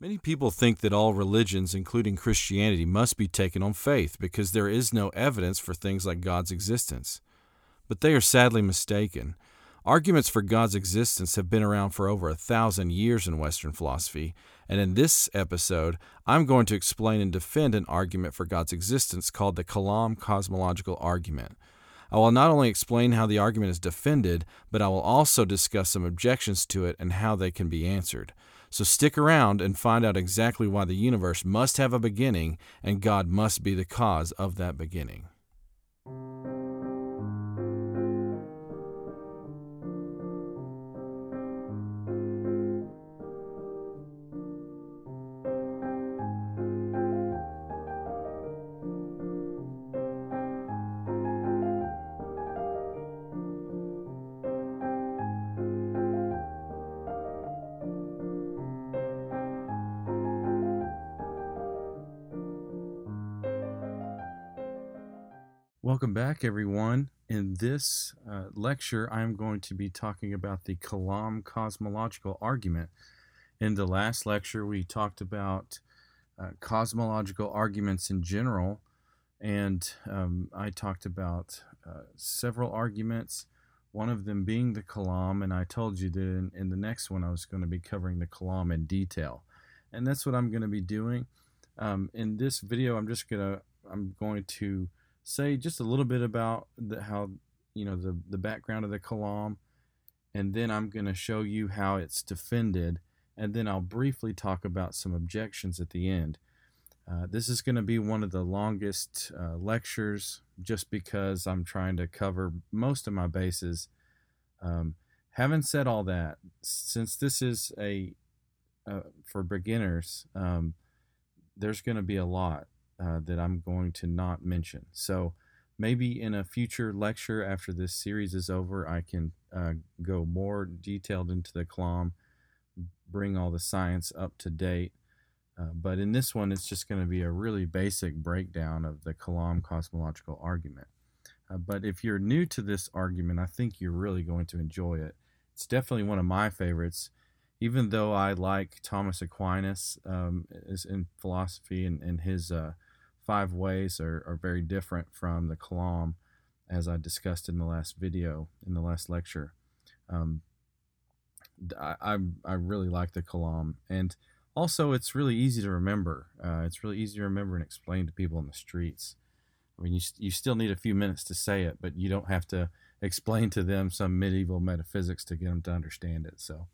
Many people think that all religions, including Christianity, must be taken on faith because there is no evidence for things like God's existence. But they are sadly mistaken. Arguments for God's existence have been around for over a thousand years in Western philosophy, and in this episode, I'm going to explain and defend an argument for God's existence called the Kalam cosmological argument. I will not only explain how the argument is defended, but I will also discuss some objections to it and how they can be answered. So stick around and find out exactly why the universe must have a beginning and God must be the cause of that beginning. Back, everyone. In this uh, lecture, I'm going to be talking about the Kalam cosmological argument. In the last lecture, we talked about uh, cosmological arguments in general, and um, I talked about uh, several arguments, one of them being the Kalam, and I told you that in, in the next one I was going to be covering the Kalam in detail. And that's what I'm going to be doing. Um, in this video, I'm just going to I'm going to say just a little bit about the, how you know the the background of the kalam, and then I'm going to show you how it's defended, and then I'll briefly talk about some objections at the end. Uh, this is going to be one of the longest uh, lectures just because I'm trying to cover most of my bases. Um, having said all that, since this is a uh, for beginners, um, there's going to be a lot uh, that I'm going to not mention. So maybe in a future lecture after this series is over, I can uh, go more detailed into the Kalam, bring all the science up to date. Uh, but in this one, it's just going to be a really basic breakdown of the Kalam cosmological argument. Uh, but if you're new to this argument, I think you're really going to enjoy it. It's definitely one of my favorites even though I like Thomas Aquinas um, in philosophy and, and his uh, five ways are, are very different from the Kalam, as I discussed in the last video, in the last lecture. Um, I, I, I really like the Kalam. And also, it's really easy to remember. Uh, it's really easy to remember and explain to people in the streets. I mean, you, you still need a few minutes to say it, but you don't have to explain to them some medieval metaphysics to get them to understand it. So,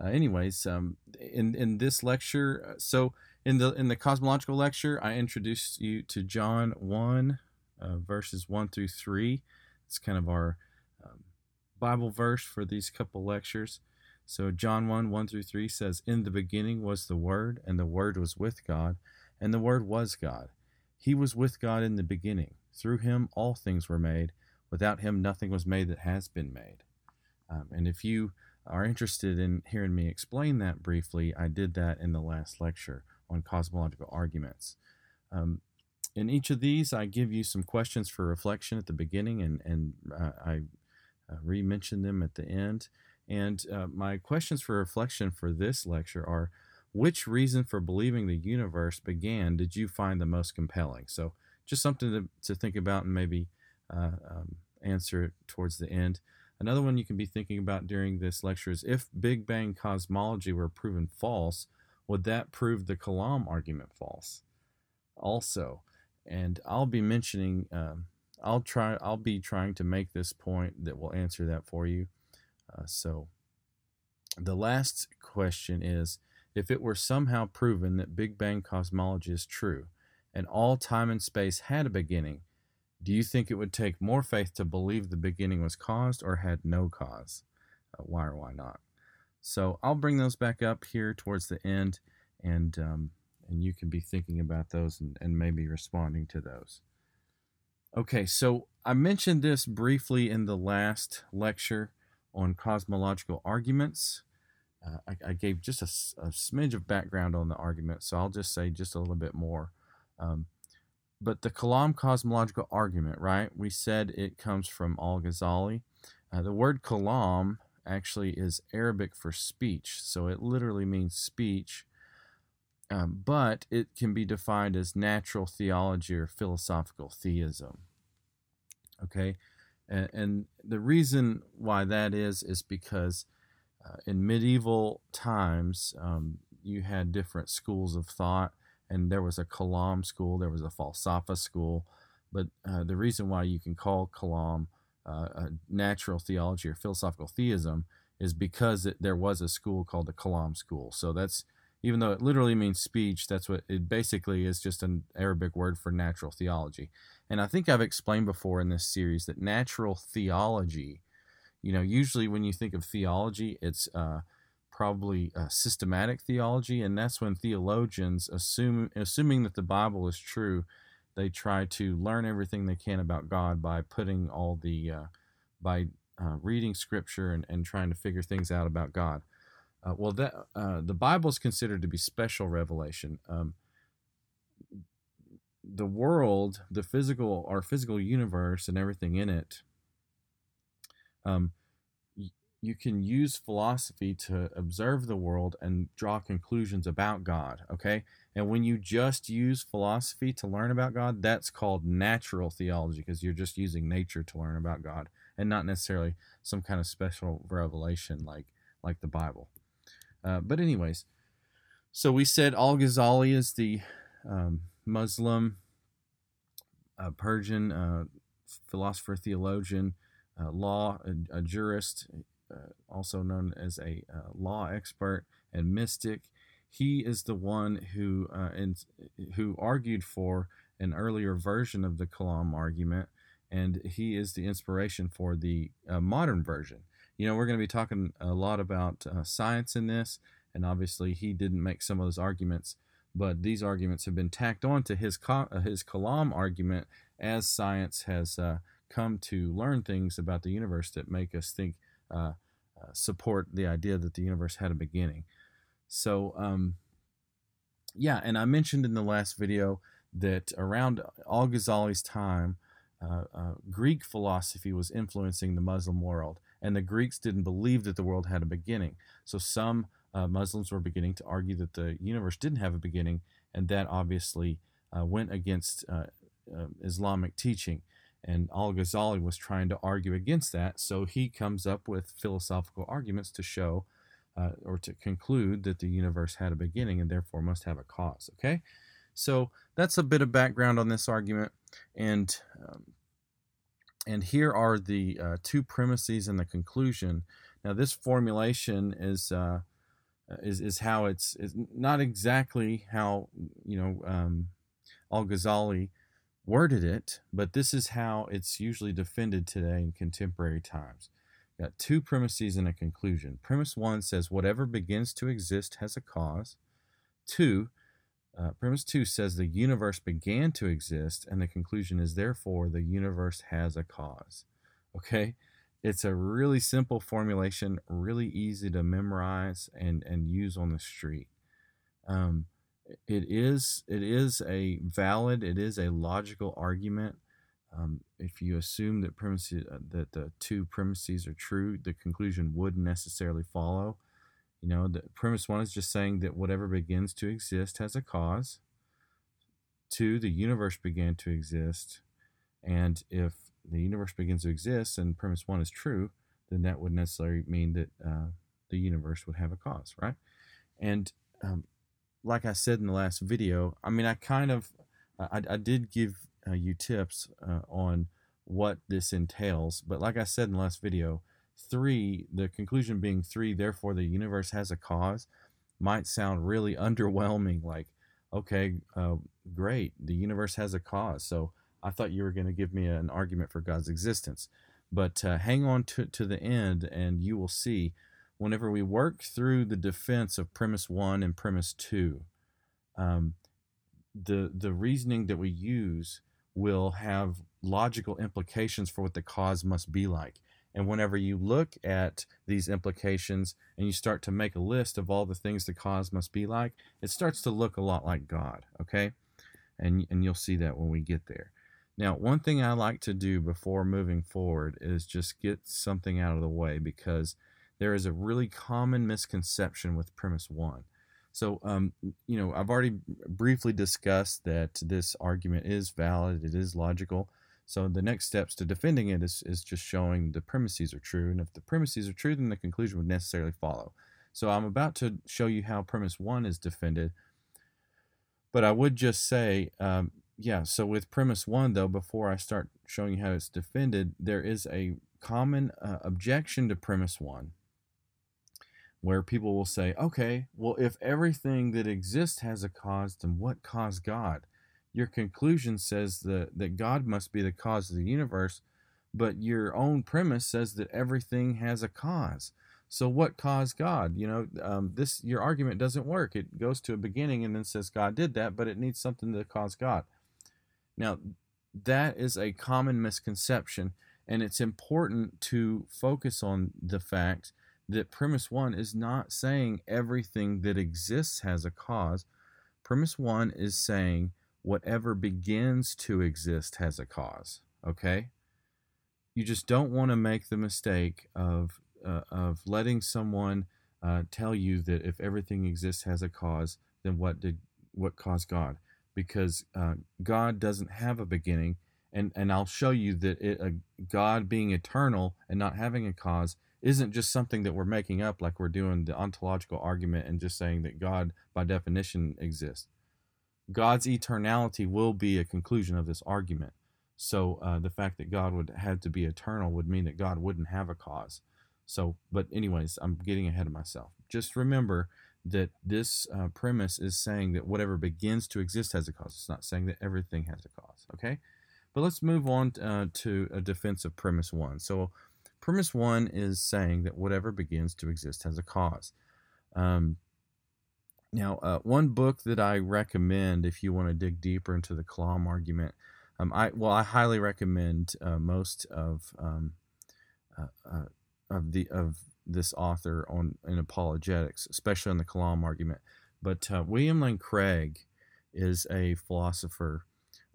uh, anyways, um, in in this lecture, uh, so in the in the cosmological lecture, I introduced you to John one, uh, verses one through three. It's kind of our um, Bible verse for these couple lectures. So John one one through three says, "In the beginning was the Word, and the Word was with God, and the Word was God. He was with God in the beginning. Through Him all things were made. Without Him nothing was made that has been made." Um, and if you are interested in hearing me explain that briefly, I did that in the last lecture on cosmological arguments. Um, in each of these, I give you some questions for reflection at the beginning, and, and uh, I uh, re mention them at the end. And uh, my questions for reflection for this lecture are which reason for believing the universe began did you find the most compelling? So, just something to, to think about and maybe uh, um, answer towards the end. Another one you can be thinking about during this lecture is if Big Bang cosmology were proven false, would that prove the Kalam argument false? Also, and I'll be mentioning, um, I'll try, I'll be trying to make this point that will answer that for you. Uh, so, the last question is if it were somehow proven that Big Bang cosmology is true and all time and space had a beginning, do you think it would take more faith to believe the beginning was caused or had no cause? Uh, why or why not? So I'll bring those back up here towards the end, and um, and you can be thinking about those and, and maybe responding to those. Okay, so I mentioned this briefly in the last lecture on cosmological arguments. Uh, I, I, gave just a, a, smidge of background on the argument, so I'll just say just a little bit more. Um, but the Kalam cosmological argument, right? We said it comes from Al Ghazali. Uh, the word Kalam actually is Arabic for speech, so it literally means speech. um, but it can be defined as natural theology or philosophical theism. Okay, and, and the reason why that is is because uh, in medieval times um, you had different schools of thought, and there was a Kalam school, there was a Falsafa school, but uh, the reason why you can call Kalam uh, natural theology or philosophical theism is because it, there was a school called the Kalam school. So that's even though it literally means speech, that's what it basically is just an Arabic word for natural theology. And I think I've explained before in this series that natural theology, you know, usually when you think of theology, it's uh, probably systematic theology, and that's when theologians assume assuming that the Bible is true, they try to learn everything they can about God by putting all the uh, by uh, reading Scripture and, and trying to figure things out about God. Uh, well, that uh, the Bible is considered to be special revelation. Um, the world, the physical, our physical universe, and everything in it. Um, you can use philosophy to observe the world and draw conclusions about God. Okay, and when you just use philosophy to learn about God, that's called natural theology because you're just using nature to learn about God and not necessarily some kind of special revelation like like the Bible. Uh, but anyways, so we said Al Ghazali is the um, Muslim, uh, Persian uh, philosopher, theologian, uh, law, a, a jurist, uh, also known as a uh, law expert and mystic. He is the one who and who argued for an earlier version of the Kalam argument, and he is the inspiration for the modern version you know, we're going to be talking a lot about uh, science in this, and obviously he didn't make some of those arguments, but these arguments have been tacked on to his uh, his Kalam argument as science has uh, come to learn things about the universe that make us think uh, uh support the idea that the universe had a beginning. So, um, yeah, and I mentioned in the last video that around Al Ghazali's time, uh, Greek philosophy was influencing the Muslim world and the Greeks didn't believe that the world had a beginning. So some uh, Muslims were beginning to argue that the universe didn't have a beginning, and that obviously uh, went against uh, uh Islamic teaching. And Al Ghazali was trying to argue against that, so he comes up with philosophical arguments to show uh, or to conclude that the universe had a beginning and therefore must have a cause. Okay, so that's a bit of background on this argument, and um, and here are the uh, two premises and the conclusion. Now, this formulation is uh, is is how it's is not exactly how you know um, Al Ghazali worded it, but this is how it's usually defended today in contemporary times. Got two premises and a conclusion. Premise one says whatever begins to exist has a cause. Two, uh, premise two says the universe began to exist, and the conclusion is therefore the universe has a cause. Okay, it's a really simple formulation, really easy to memorize and and use on the street. Um, it is it is a valid, it is a logical argument. Um, if you assume that premises uh, that the two premises are true, the conclusion would necessarily follow. You know, the premise one is just saying that whatever begins to exist has a cause. Two, the universe began to exist. And if the universe begins to exist and premise one is true, then that would necessarily mean that uh, the universe would have a cause, right? And um, like I said in the last video, I mean, I kind of, I, I did give uh, you tips uh, on what this entails, but like I said in the last video, three, the conclusion being three, therefore the universe has a cause, might sound really underwhelming. Like, okay, uh, great, the universe has a cause. So I thought you were going to give me an argument for God's existence. But uh, hang on to, to the end, and you will see whenever we work through the defense of premise one and premise two, um, the the reasoning that we use will have logical implications for what the cause must be like. And whenever you look at these implications and you start to make a list of all the things the cause must be like, it starts to look a lot like God, okay? And, and you'll see that when we get there. Now, one thing I like to do before moving forward is just get something out of the way because there is a really common misconception with premise one. So, um, you know, I've already briefly discussed that this argument is valid, it is logical. So, the next steps to defending it is, is just showing the premises are true. And if the premises are true, then the conclusion would necessarily follow. So, I'm about to show you how premise one is defended. But I would just say, um, yeah, so with premise one, though, before I start showing you how it's defended, there is a common uh, objection to premise one where people will say, okay, well, if everything that exists has a cause, then what caused God? Your conclusion says that, that God must be the cause of the universe, but your own premise says that everything has a cause. So what caused God? You know, um, this your argument doesn't work. It goes to a beginning and then says God did that, but it needs something to cause God. Now, that is a common misconception, and it's important to focus on the fact that premise one is not saying everything that exists has a cause. Premise one is saying whatever begins to exist has a cause. Okay? You just don't want to make the mistake of uh, of letting someone uh, tell you that if everything exists has a cause, then what did what caused God? Because uh, God doesn't have a beginning, and and I'll show you that it, God being eternal and not having a cause isn't just something that we're making up like we're doing the ontological argument and just saying that God by definition exists. God's eternality will be a conclusion of this argument. So uh, the fact that God would have to be eternal would mean that God wouldn't have a cause. So, but anyways, I'm getting ahead of myself. Just remember that this uh, premise is saying that whatever begins to exist has a cause. It's not saying that everything has a cause. Okay, but let's move on uh, to a defense of premise one. So Premise one is saying that whatever begins to exist has a cause. Um, now, uh, one book that I recommend if you want to dig deeper into the Kalam argument, um, I well, I highly recommend uh, most of um, uh, uh of the of this author on in apologetics, especially on the Kalam argument. But uh, William Lane Craig is a philosopher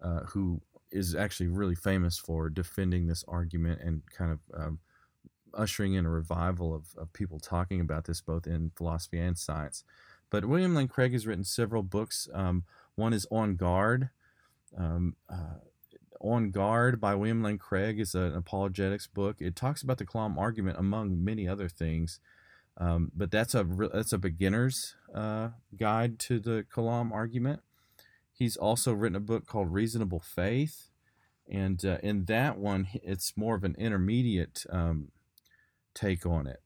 uh, who is actually really famous for defending this argument and kind of um, ushering in a revival of, of people talking about this both in philosophy and science. But William Lane Craig has written several books. Um, one is On Guard. Um, uh, on Guard by William Lane Craig is an apologetics book. It talks about the Kalam argument among many other things. Um, but that's a that's a beginner's uh, guide to the Kalam argument. He's also written a book called Reasonable Faith, and uh, in that one, it's more of an intermediate um, take on it.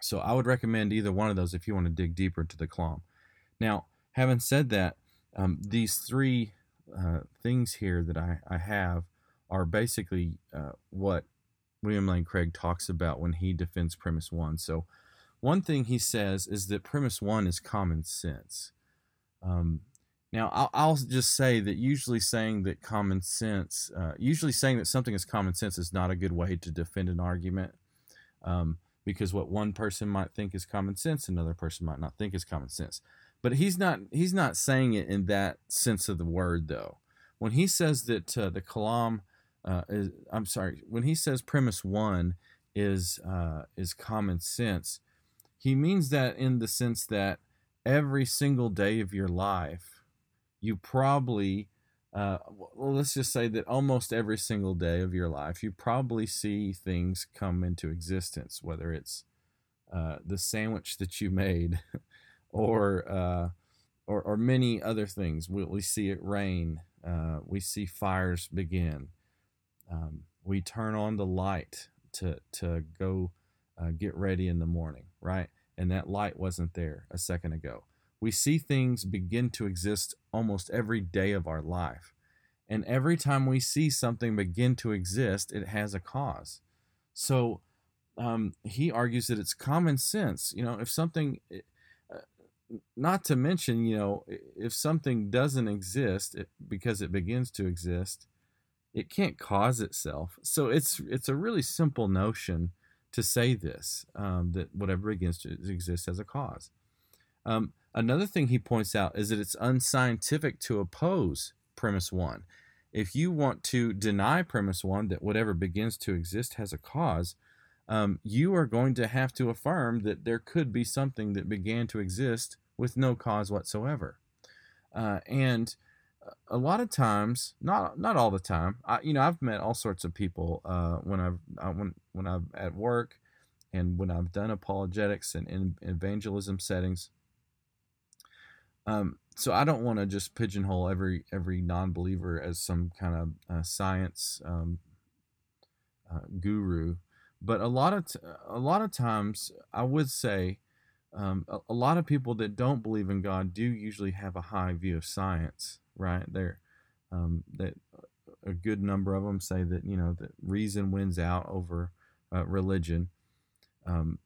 So I would recommend either one of those if you want to dig deeper into the Kalam. Now, having said that, um, these three uh, things here that I, I have are basically uh, what William Lane Craig talks about when he defends premise one. So, one thing he says is that premise one is common sense. Um, now, I'll, I'll, just say that usually saying that common sense, uh, usually saying that something is common sense is not a good way to defend an argument um, because what one person might think is common sense, another person might not think is common sense. But he's not he's not saying it in that sense of the word though. When he says that uh, the kalam uh, is, I'm sorry, when he says premise one is uh, is common sense, he means that in the sense that every single day of your life, you probably uh, well, let's just say that almost every single day of your life, you probably see things come into existence, whether it's uh, the sandwich that you made, or uh, or, or many other things. We, we see it rain. Uh, we see fires begin. Um, we turn on the light to to go uh, get ready in the morning, right? And that light wasn't there a second ago. We see things begin to exist almost every day of our life. And every time we see something begin to exist, it has a cause. So um, he argues that it's common sense. You know, if something, eh, uh, not to mention, you know, if something doesn't exist because it begins to exist, it can't cause itself. So it's it's a really simple notion to say this um, that whatever begins to exist has a cause. Um, Another thing he points out is that it's unscientific to oppose premise one. If you want to deny premise one that whatever begins to exist has a cause, um, you are going to have to affirm that there could be something that began to exist with no cause whatsoever. Uh, and a lot of times, not not all the time, I, you know, I've met all sorts of people uh, when I've I, when when I'm at work and when I've done apologetics and in evangelism settings. Um, so I don't want to just pigeonhole every every non-believer as some kind of uh, science um, uh, guru, but a lot of t- a lot of times I would say um, a, a, lot of people that don't believe in God do usually have a high view of science, right? There, um, that a good number of them say that you know that reason wins out over uh, religion. Um,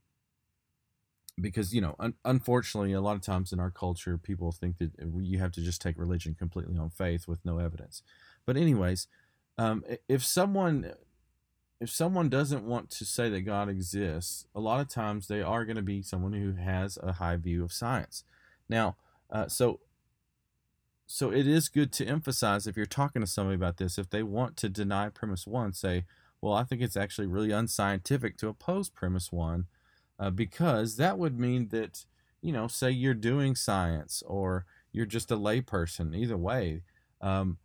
because you know un- unfortunately a lot of times in our culture people think that you have to just take religion completely on faith with no evidence. But anyways um, if someone if someone doesn't want to say that god exists a lot of times they are going to be someone who has a high view of science. Now uh, so so it is good to emphasize if you're talking to somebody about this if they want to deny premise one say well i think it's actually really unscientific to oppose premise one uh, because that would mean that you know say you're doing science or you're just a layperson either way um,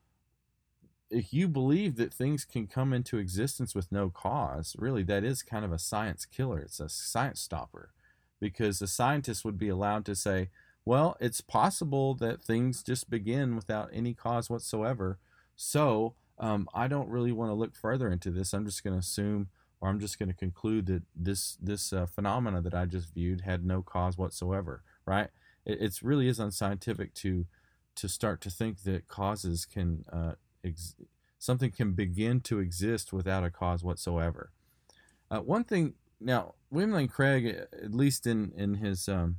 if you believe that things can come into existence with no cause really that is kind of a science killer. It's a science stopper because the scientist would be allowed to say well it's possible that things just begin without any cause whatsoever. So um, i don't really want to look further into this. I'm just going to assume or I'm just going to conclude that this this uh, phenomena that I just viewed had no cause whatsoever. Right? It really is unscientific to to start to think that causes can uh, ex- something can begin to exist without a cause whatsoever. Uh, one thing now, William Craig, at least in in his um,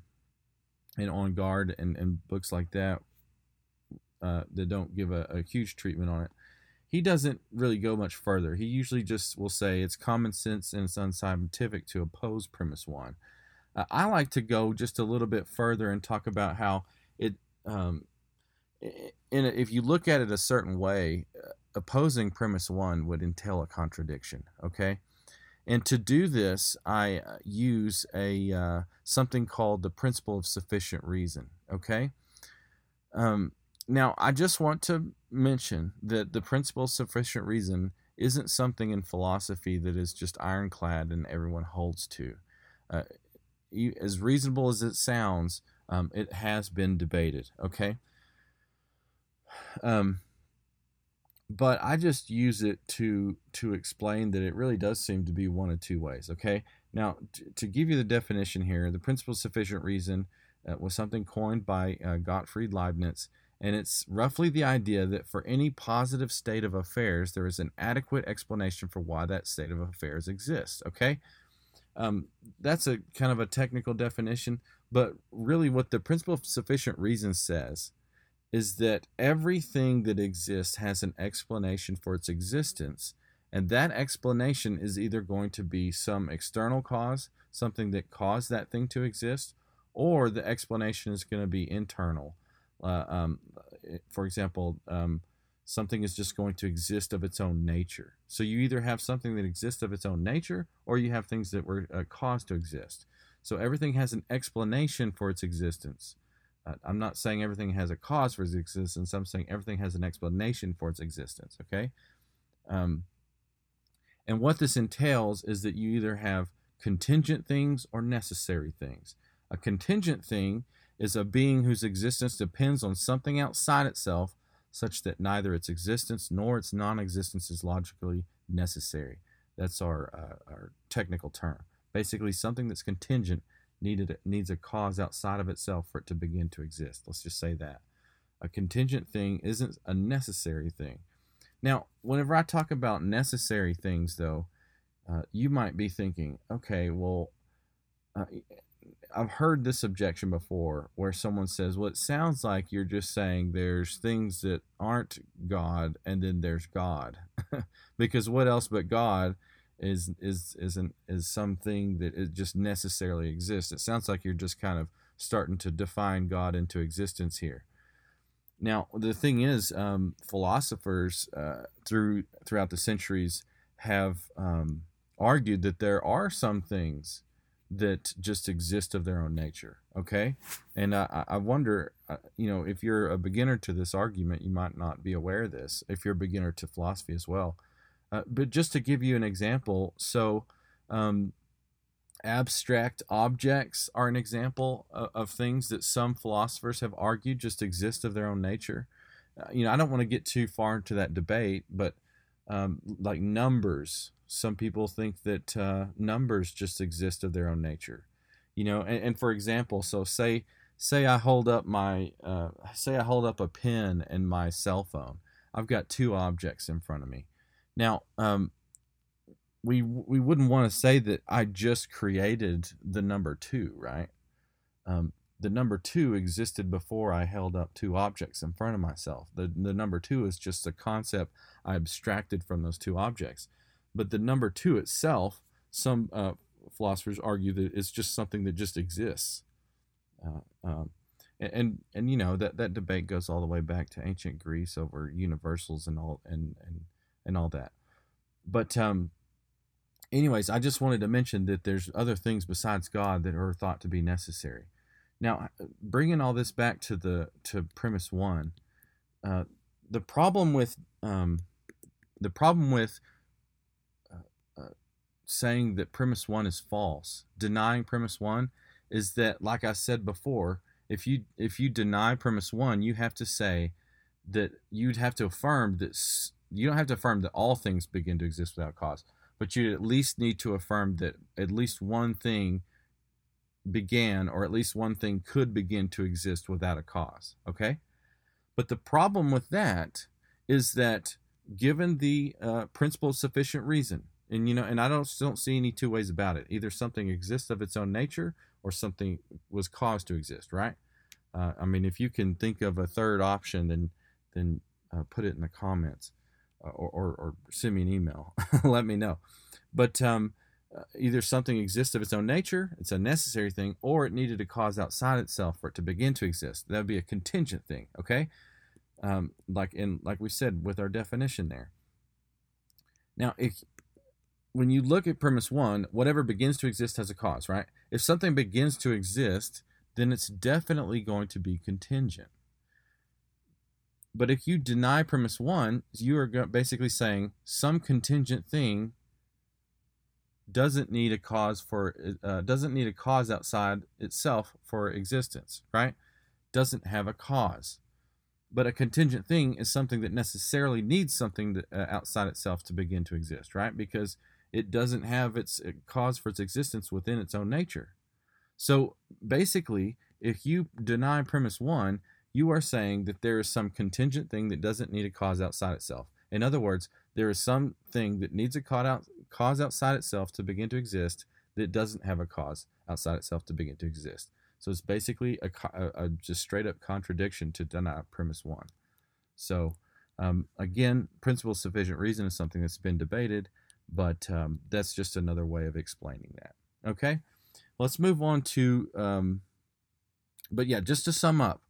in On Guard and, and books like that, uh, that don't give a, a huge treatment on it he doesn't really go much further. He usually just will say it's common sense and it's unscientific to oppose premise one. Uh, I like to go just a little bit further and talk about how it, um, in a, if you look at it a certain way, uh, opposing premise one would entail a contradiction. Okay, and to do this, I uh, use a uh, something called the principle of sufficient reason. Okay. Um, now, I just want to mention that the principle of sufficient reason isn't something in philosophy that is just ironclad and everyone holds to. Uh, as reasonable as it sounds, um, it has been debated. Okay. Um, but I just use it to to explain that it really does seem to be one of two ways. Okay. Now, t- to give you the definition here, the principle of sufficient reason uh, was something coined by uh, Gottfried Leibniz and it's roughly the idea that for any positive state of affairs, there is an adequate explanation for why that state of affairs exists. Okay? Um, that's a kind of a technical definition, but really what the principle of sufficient reason says is that everything that exists has an explanation for its existence, and that explanation is either going to be some external cause, something that caused that thing to exist, or the explanation is going to be internal uh, um, for example, um, something is just going to exist of its own nature. So you either have something that exists of its own nature, or you have things that were uh, caused to exist. So everything has an explanation for its existence. Uh, I'm not saying everything has a cause for its existence. I'm saying everything has an explanation for its existence. Okay. Um, and what this entails is that you either have contingent things or necessary things. A contingent thing is a being whose existence depends on something outside itself, such that neither its existence nor its non existence is logically necessary. That's our, uh, our technical term. Basically, something that's contingent needed needs a cause outside of itself for it to begin to exist. Let's just say that. A contingent thing isn't a necessary thing. Now, whenever I talk about necessary things, though, uh, you might be thinking, okay, well, uh, I've heard this objection before where someone says, "Well, it sounds like you're just saying there's things that aren't God and then there's God." because what else but God is is isn't is something that it just necessarily exists. It sounds like you're just kind of starting to define God into existence here. Now, the thing is, um, philosophers uh, through throughout the centuries have um, argued that there are some things that just exist of their own nature. Okay, and I, I wonder, uh, you know, if you're a beginner to this argument, you might not be aware of this. If you're a beginner to philosophy as well, uh, but just to give you an example, so um, abstract objects are an example of, of, things that some philosophers have argued just exist of their own nature. Uh, you know, I don't want to get too far into that debate, but um, like numbers, some people think that uh, numbers just exist of their own nature. You know, and, and for example, so say say I hold up my uh, say I hold up a pen and my cell phone. I've got two objects in front of me. Now, um, we we wouldn't want to say that I just created the number two, right? Um, the number two existed before I held up two objects in front of myself. The the number two is just a concept I abstracted from those two objects, but the number two itself, some uh, philosophers argue that it's just something that just exists. Uh, um, and, and and you know that that debate goes all the way back to ancient Greece over universals and all and and and all that. But um, anyways, I just wanted to mention that there's other things besides God that are thought to be necessary. Now, bringing all this back to the to premise one, uh, the problem with um, the problem with saying that premise one is false, denying premise one, is that, like I said before, if you if you deny premise one, you have to say that you'd have to affirm that you don't have to affirm that all things begin to exist without cause but you at least need to affirm that at least one thing began or at least one thing could begin to exist without a cause okay? But the problem with that is that given the uh, principle of sufficient reason and you know and i don't don't see any two ways about it either something exists of its own nature or something was caused to exist right uh, i mean if you can think of a third option then then uh, put it in the comments uh, or, or, or send me an email. Let me know. But um, uh, either something exists of its own nature, it's a necessary thing, or it needed a cause outside itself for it to begin to exist. That would be a contingent thing, okay? Um, like in like we said with our definition there. Now, if when you look at premise one, whatever begins to exist has a cause, right? If something begins to exist, then it's definitely going to be contingent. But if you deny premise one, you are basically saying some contingent thing doesn't need a cause for uh, doesn't need a cause outside itself for existence, right? Doesn't have a cause. But a contingent thing is something that necessarily needs something uh, outside itself to begin to exist, right? Because it doesn't have its uh, cause for its existence within its own nature. So basically, if you deny premise one, you are saying that there is some contingent thing that doesn't need a cause outside itself. In other words, there is something that needs a cause outside itself to begin to exist that doesn't have a cause outside itself to begin to exist. So it's basically a, a, a just straight up contradiction to deny premise one. So um, again, principle of sufficient reason is something that's been debated, but um, that's just another way of explaining that. Okay, let's move on to. Um, but yeah, just to sum up,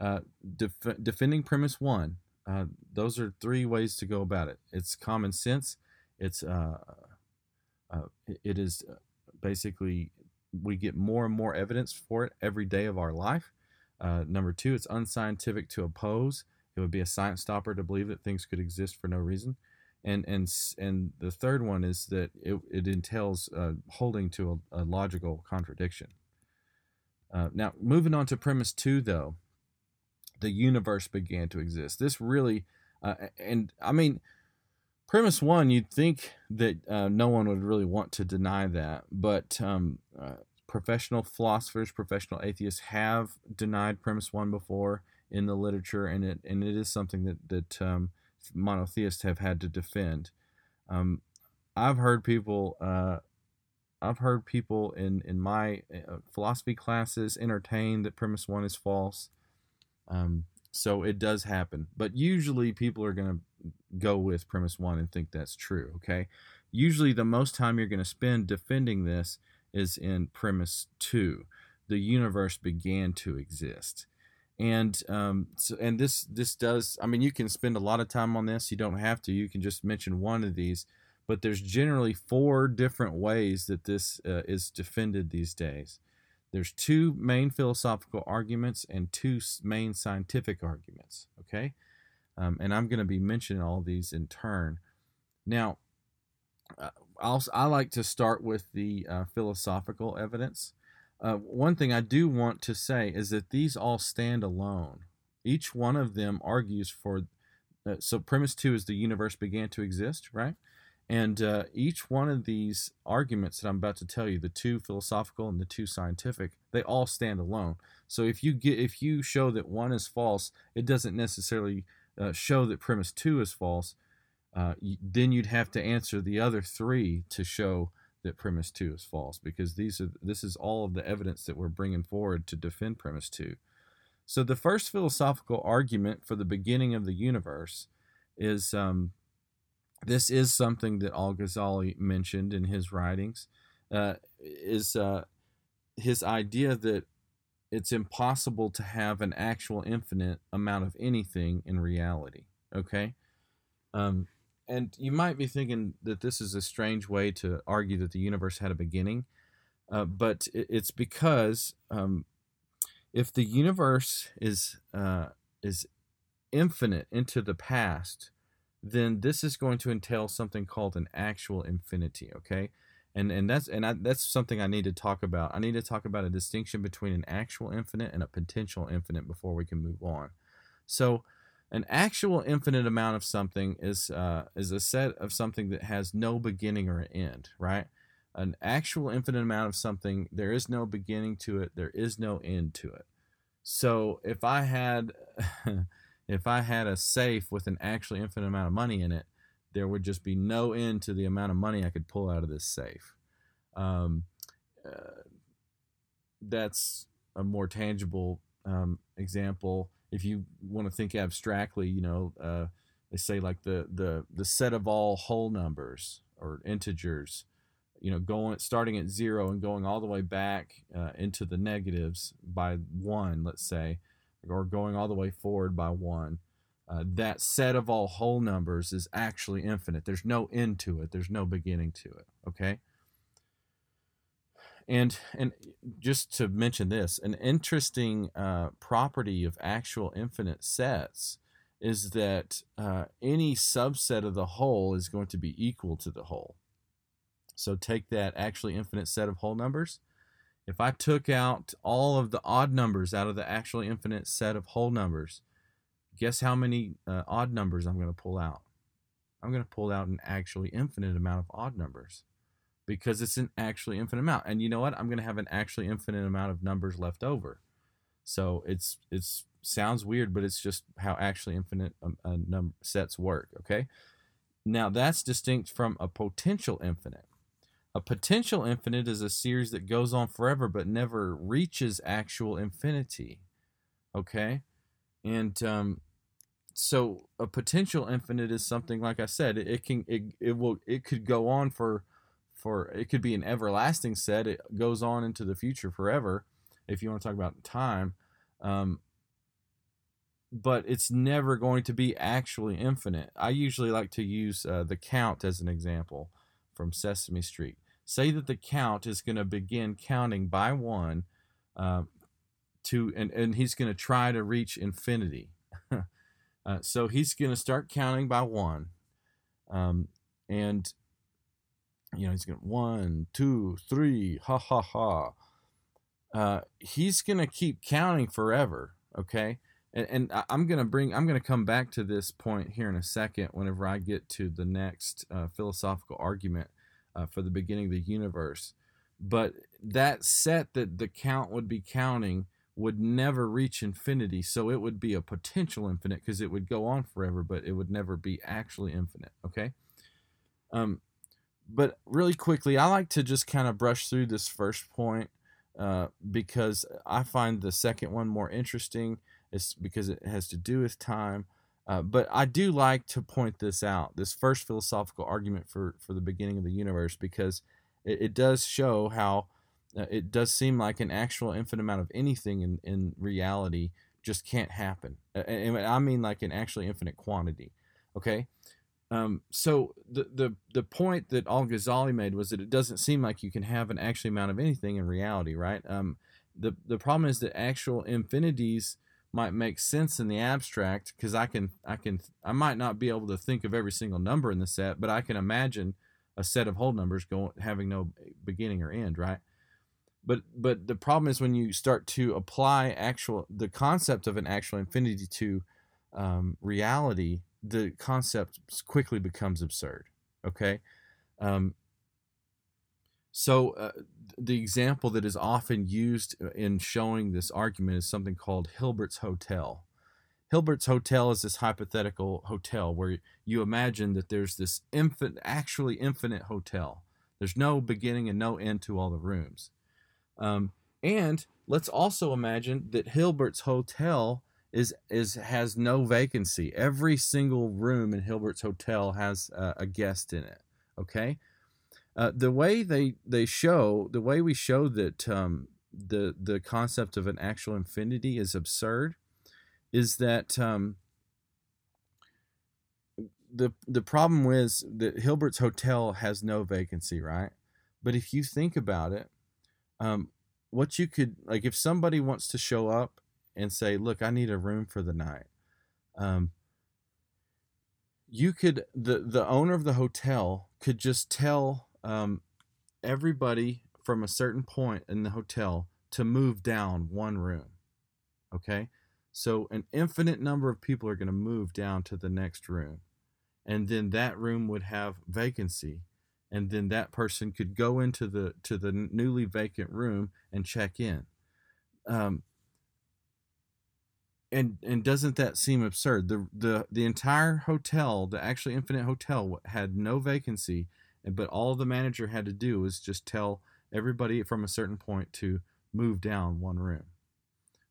uh, def- defending premise one. Uh, those are three ways to go about it. It's common sense. It's uh, uh it is uh, basically we get more and more evidence for it every day of our life. Uh, number two, it's unscientific to oppose. It would be a science stopper to believe that things could exist for no reason. And and and the third one is that it, it entails holding to a, a logical contradiction. now, moving on to premise two, though, the universe began to exist. This really, uh, and I mean, premise one, you'd think that uh, no one would really want to deny that, but um, uh, professional philosophers, professional atheists have denied premise one before in the literature, and it and it is something that that um, monotheists have had to defend. Um, I've heard people. Uh, I've heard people in in my uh, philosophy classes entertain that premise one is false. Um, so it does happen, but usually people are going to go with premise one and think that's true. Okay, usually the most time you're going to spend defending this is in premise two. The universe began to exist, and um, so, and this this does. I mean, you can spend a lot of time on this. You don't have to. You can just mention one of these, but there's generally four different ways that this uh, is defended these days. There's two main philosophical arguments and two main scientific arguments. Okay, um, and I'm going to be mentioning all these in turn. Now, uh, I like to start with the uh, philosophical evidence. Uh, one thing I do want to say is that these all stand alone. Each one of them argues for. Uh, so, premise two is the universe began to exist, right? And uh, each one of these arguments that I'm about to tell you, the two philosophical and the two scientific, they all stand alone. So if you get if you show that one is false, it doesn't necessarily uh, show that premise two is false. Uh, then you'd have to answer the other three to show that premise two is false, because these are this is all of the evidence that we're bringing forward to defend premise two. So the first philosophical argument for the beginning of the universe is um, this is something that Al Ghazali mentioned in his writings, uh, is uh, his idea that it's impossible to have an actual infinite amount of anything in reality. Okay, um, and you might be thinking that this is a strange way to argue that the universe had a beginning, uh, but it's because um, if the universe is uh, is infinite into the past then this is going to entail something called an actual infinity okay? And and that's and I, that's something i need to talk about. I need to talk about a distinction between an actual infinite and a potential infinite before we can move on. So an actual infinite amount of something is uh, is a set of something that has no beginning or end right an actual infinite amount of something there is no beginning to it there is no end to it so if i had if I had a safe with an actually infinite amount of money in it, there would just be no end to the amount of money I could pull out of this safe. Um, uh, that's a more tangible um, example. If you want to think abstractly, you know, uh, they say like the the the set of all whole numbers or integers, you know, going starting at zero and going all the way back uh, into the negatives by one, let's say or going all the way forward by one. Uh, that set of all whole numbers is actually infinite. There's no end to it. There's no beginning to it. Okay. And and just to mention this, an interesting uh, property of actual infinite sets is that uh, any subset of the whole is going to be equal to the whole. So take that actually infinite set of whole numbers if I took out all of the odd numbers out of the actually infinite set of whole numbers, guess how many uh, odd numbers I'm going to pull out? I'm going to pull out an actually infinite amount of odd numbers because it's an actually infinite amount. And you know what? I'm going to have an actually infinite amount of numbers left over. So it's it's sounds weird, but it's just how actually infinite um, uh, num- sets work. Okay. Now that's distinct from a potential infinite. A potential infinite is a series that goes on forever but never reaches actual infinity. Okay? And um, so a potential infinite is something like I said, it, it can it, it will it could go on for for it could be an everlasting set. It goes on into the future forever if you want to talk about time. Um, but it's never going to be actually infinite. I usually like to use uh, the count as an example from Sesame Street say that the count is going to begin counting by one uh, to and, and he's going to try to reach infinity uh, so he's going to start counting by one um, and you know he's going to one two three ha ha ha uh, he's going to keep counting forever okay and, and i'm going to bring i'm going to come back to this point here in a second whenever i get to the next uh, philosophical argument uh, for the beginning of the universe. But that set that the count would be counting would never reach infinity. So it would be a potential infinite because it would go on forever, but it would never be actually infinite. Okay. Um, but really quickly, I like to just kind of brush through this first point uh, because I find the second one more interesting. It's because it has to do with time. Uh, but I do like to point this out, this first philosophical argument for, for the beginning of the universe, because it, it does show how uh, it does seem like an actual infinite amount of anything in, in reality just can't happen. And I mean like an actually infinite quantity. Okay? Um, so the, the the point that Al Ghazali made was that it doesn't seem like you can have an actual amount of anything in reality, right? Um, the the problem is that actual infinities might make sense in the abstract because I can I can I might not be able to think of every single number in the set, but I can imagine a set of whole numbers going having no beginning or end, right? But but the problem is when you start to apply actual the concept of an actual infinity to um, reality, the concept quickly becomes absurd. Okay, um, so uh, the example that is often used uh, in showing this argument is something called Hilbert's Hotel. Hilbert's Hotel is this hypothetical hotel where you imagine that there's this infinite, actually infinite hotel. There's no beginning and no end to all the rooms. Um, and let's also imagine that Hilbert's Hotel is is has no vacancy. Every single room in Hilbert's Hotel has uh, a guest in it. Okay, uh, the way they they show the way we show that um, the the concept of an actual infinity is absurd is that um, the the problem is that Hilbert's Hotel has no vacancy, right? But if you think about it, um, what you could like if somebody wants to show up and say, "Look, I need a room for the night," um, you could the the owner of the hotel could just tell um, everybody from a certain point in the hotel to move down one room. Okay? So an infinite number of people are going to move down to the next room. And then that room would have vacancy. And then that person could go into the to the newly vacant room and check in. Um, and and doesn't that seem absurd? The the the entire hotel, the actually infinite hotel, had no vacancy, but all the manager had to do was just tell everybody from a certain point to move down one room.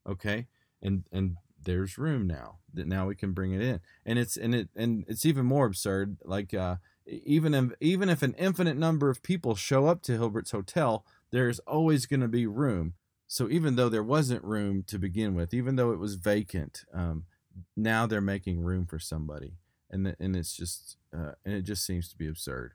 Okay? And and there's room now that now we can bring it in. And it's and it and it's even more absurd like uh even if even if an infinite number of people show up to Hilbert's hotel there's always going to be room so even though there wasn't room to begin with even though it was vacant um, now they're making room for somebody and the, and it's just uh, and it just seems to be absurd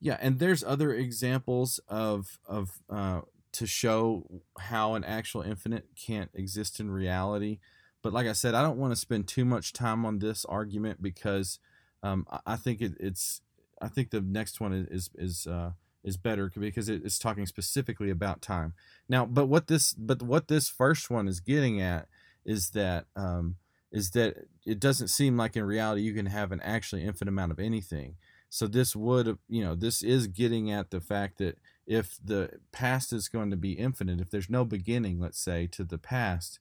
yeah, and there's other examples of of uh, to show how an actual infinite can't exist in reality. But like I said, I don't want to spend too much time on this argument because um, I think it, it's I think the next one is is uh, is better because it's talking specifically about time. Now, but what this but what this first one is getting at is that um, is that it doesn't seem like in reality you can have an actually infinite amount of anything. So this would, you know, this is getting at the fact that if the past is going to be infinite, if there's no beginning, let's say, to the past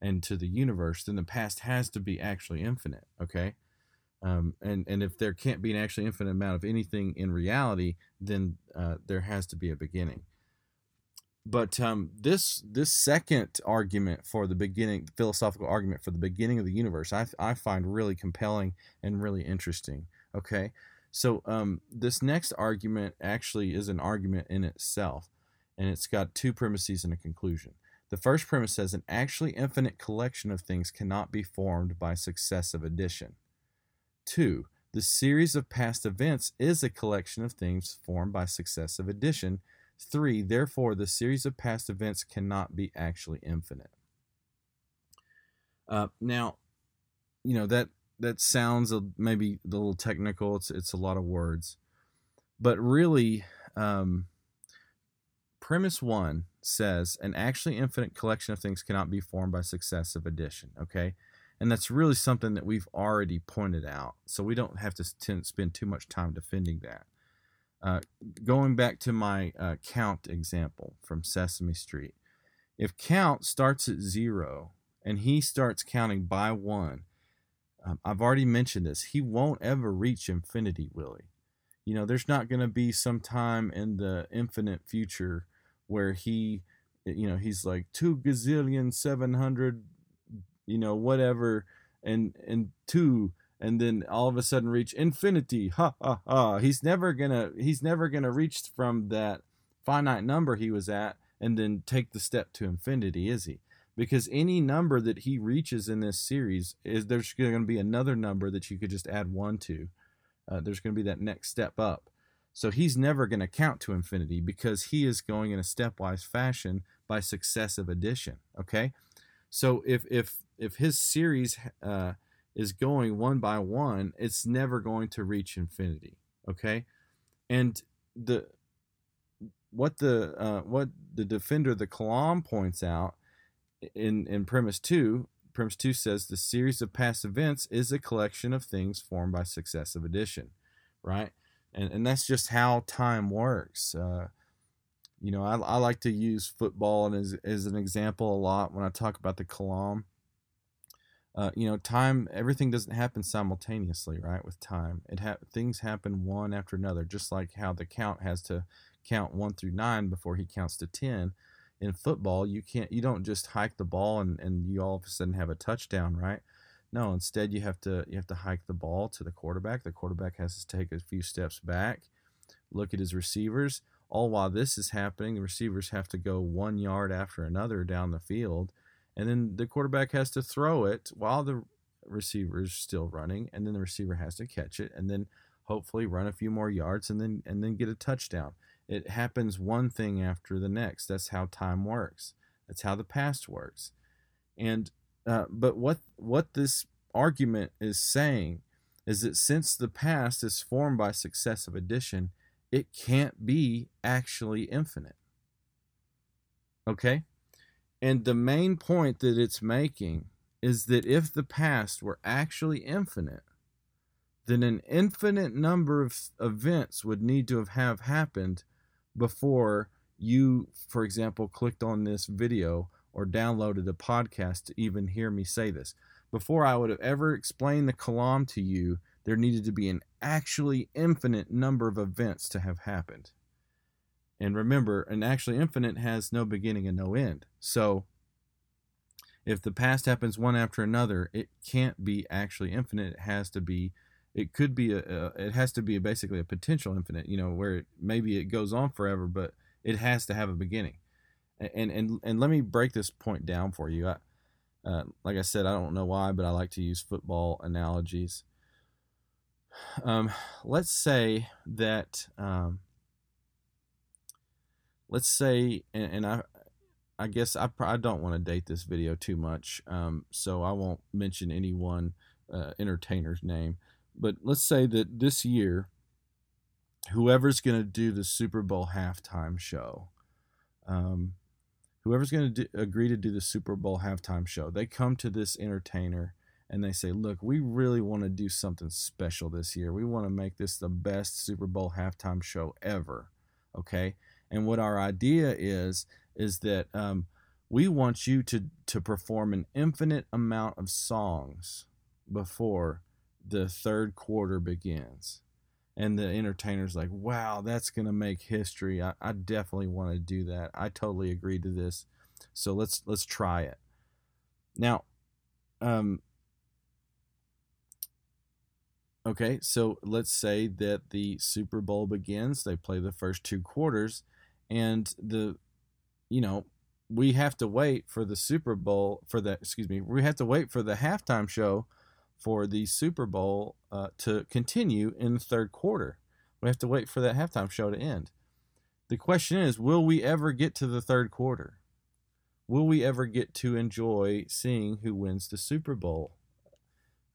and to the universe, then the past has to be actually infinite. Okay. Um, and and if there can't be an actually infinite amount of anything in reality, then uh, there has to be a beginning. But um, this this second argument for the beginning, philosophical argument for the beginning of the universe, I I find really compelling and really interesting. Okay, so um, this next argument actually is an argument in itself, and it's got two premises and a conclusion. The first premise says an actually infinite collection of things cannot be formed by successive addition. Two, the series of past events is a collection of things formed by successive addition. Three, therefore, the series of past events cannot be actually infinite. Uh, now, you know that that sounds a, maybe a little technical. It's it's a lot of words, but really, um, premise one says an actually infinite collection of things cannot be formed by successive addition. Okay, and that's really something that we've already pointed out, so we don't have to spend too much time defending that. Uh, going back to my uh, count example from Sesame Street, if count starts at zero and he starts counting by one um, I've already mentioned this. He won't ever reach infinity, will he? You know, there's not going to be some time in the infinite future where he, you know, he's like two gazillion seven hundred, you know, whatever, and and two, and then all of a sudden reach infinity. Ha ha ha! He's never gonna he's never gonna reach from that finite number he was at and then take the step to infinity, is he? because any number that he reaches in this series is there's going to be another number that you could just add one to Uh, there's going to be that next step up. So he's never going to count to infinity because he is going in a stepwise fashion by successive addition. Okay, so if if if his series uh, is going one by one, it's never going to reach infinity. Okay, and the what the uh, what the defender the Kalam points out in in premise two premise two says the series of past events is a collection of things formed by successive addition, right? And and that's just how time works. Uh, you know, I, I like to use football as as an example a lot when I talk about the Kalam. Uh, you know, time everything doesn't happen simultaneously, right? With time, it ha- things happen one after another, just like how the count has to count one through nine before he counts to ten. In football you can't you don't just hike the ball and, and you all of a sudden have a touchdown right? No instead you have to you have to hike the ball to the quarterback. The quarterback has to take a few steps back look at his receivers. All while this is happening the receivers have to go one yard after another down the field and then the quarterback has to throw it while the receiver is still running and then the receiver has to catch it and then hopefully run a few more yards and then and then get a touchdown it happens one thing after the next. That's how time works. That's how the past works. And uh, but what what this argument is saying is that since the past is formed by successive addition, it can't be actually infinite. Okay? And the main point that it's making is that if the past were actually infinite, then an infinite number of events would need to have, happened before you, for example, clicked on this video or downloaded a podcast to even hear me say this. Before I would have ever explained the kalam to you, there needed to be an actually infinite number of events to have happened. And remember, an actually infinite has no beginning and no end. So if the past happens one after another, it can't be actually infinite. It has to be it could be a, a, it has to be a, basically a potential infinite you know where it, maybe it goes on forever but it has to have a beginning and and and let me break this point down for you I, uh, like i said i don't know why but i like to use football analogies um, let's say that um, let's say and, and i i guess i, I don't want to date this video too much um, so i won't mention any one uh, entertainer's name but let's say that this year, whoever's going to do the Super Bowl halftime show, um, whoever's going to agree to do the Super Bowl halftime show, they come to this entertainer and they say, Look, we really want to do something special this year. We want to make this the best Super Bowl halftime show ever. Okay. And what our idea is, is that um, we want you to, to perform an infinite amount of songs before the third quarter begins. And the entertainer's like wow that's going to make history. I, I definitely want to do that. I totally agree to this. So let's let's try it. Now um okay so let's say that the super bowl begins. They play the first two quarters and the you know we have to wait for the super bowl for the excuse me we have to wait for the halftime show for the Super Bowl uh, to continue in the third quarter. We have to wait for that halftime show to end. The question is will we ever get to the third quarter? Will we ever get to enjoy seeing who wins the Super Bowl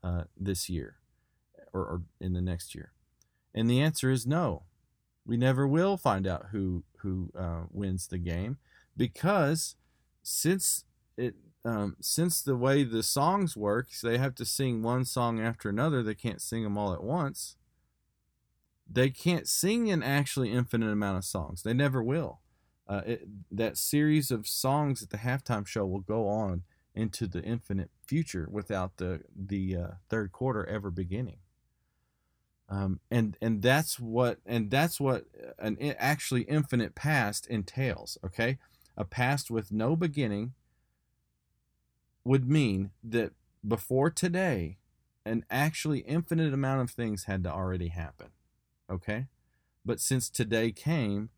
uh, this year or, or in the next year? And the answer is no. We never will find out who who uh, wins the game because since it um, since the way the songs work, they have to sing one song after another. They can't sing them all at once. They can't sing an actually infinite amount of songs. They never will. Uh, it, that series of songs at the halftime show will go on into the infinite future without the the uh, third quarter ever beginning. Um, and and that's what and that's what an actually infinite past entails. Okay, a past with no beginning would mean that before today, an actually infinite amount of things had to already happen. Okay? But since today came,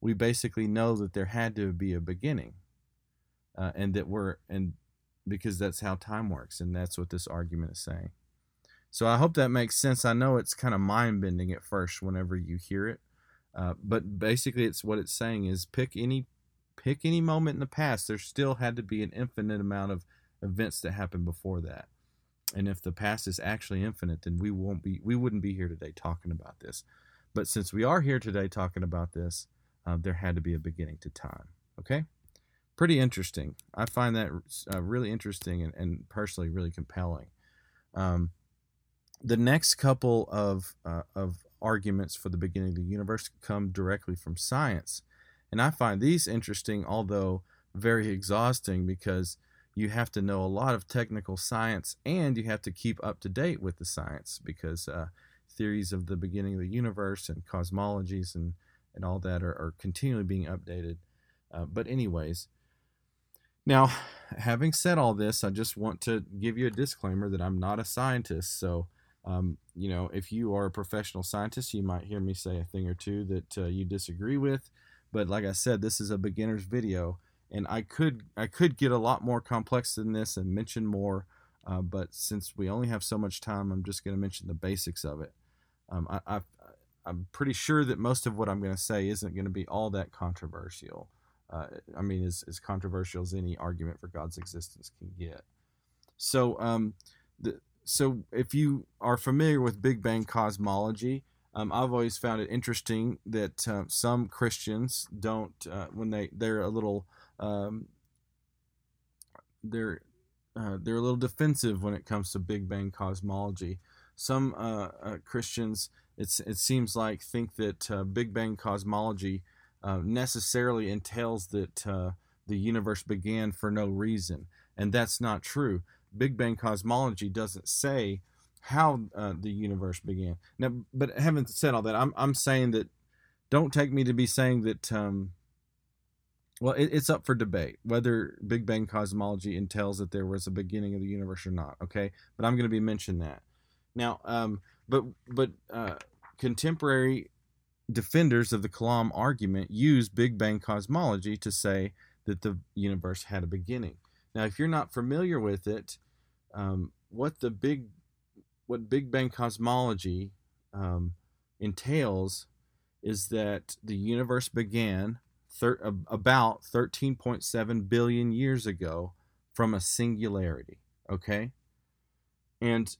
we basically know that there had to be a beginning. Uh, and that we're, and because that's how time works, and that's what this argument is saying. So I hope that makes sense. I know it's kind of mind bending at first whenever you hear it, uh, but basically, it's what it's saying is pick any pick any moment in the past. There still had to be an infinite amount of events that happened before that. And if the past is actually infinite, then we won't be we wouldn't be here today talking about this. But since we are here today talking about this, uh, there had to be a beginning to time. Okay, pretty interesting. I find that uh, really interesting and, and, personally really compelling. Um, the next couple of uh, of arguments for the beginning of the universe come directly from science, and I find these interesting, although very exhausting, because you have to know a lot of technical science and you have to keep up to date with the science because uh, theories of the beginning of the universe and cosmologies and, and all that are, are continually being updated. Uh, but, anyways, now, having said all this, I just want to give you a disclaimer that I'm not a scientist. So, um, you know, if you are a professional scientist, you might hear me say a thing or two that uh, you disagree with. But, like I said, this is a beginner's video and I could I could get a lot more complex than this and mention more, uh, but since we only have so much time, I'm just going to mention the basics of it. Um, I, I, am pretty sure that most of what I'm going to say isn't going to be all that controversial. Uh, I mean, as, as controversial as any argument for God's existence can get. So, um, the, so if you are familiar with Big Bang cosmology, um, I've always found it interesting that uh, some Christians don't, uh, when they they're a little um, they're uh, they're a little defensive when it comes to Big Bang cosmology. Some uh, uh, Christians, it's it seems like, think that uh, Big Bang cosmology necessarily entails that the universe began for no reason, and that's not true. Big Bang cosmology doesn't say how the universe began. Now, but having said all that, I'm I'm saying that don't take me to be saying that um, well, it, it's up for debate whether Big Bang cosmology entails that there was a beginning of the universe or not. Okay, but I'm going to be mentioning that now. Um, but but uh, contemporary defenders of the Kalam argument use Big Bang cosmology to say that the universe had a beginning. Now, if you're not familiar with it, um, what the big what Big Bang cosmology um, entails is that the universe began thir- about 13.7 billion years ago from a singularity. Okay, and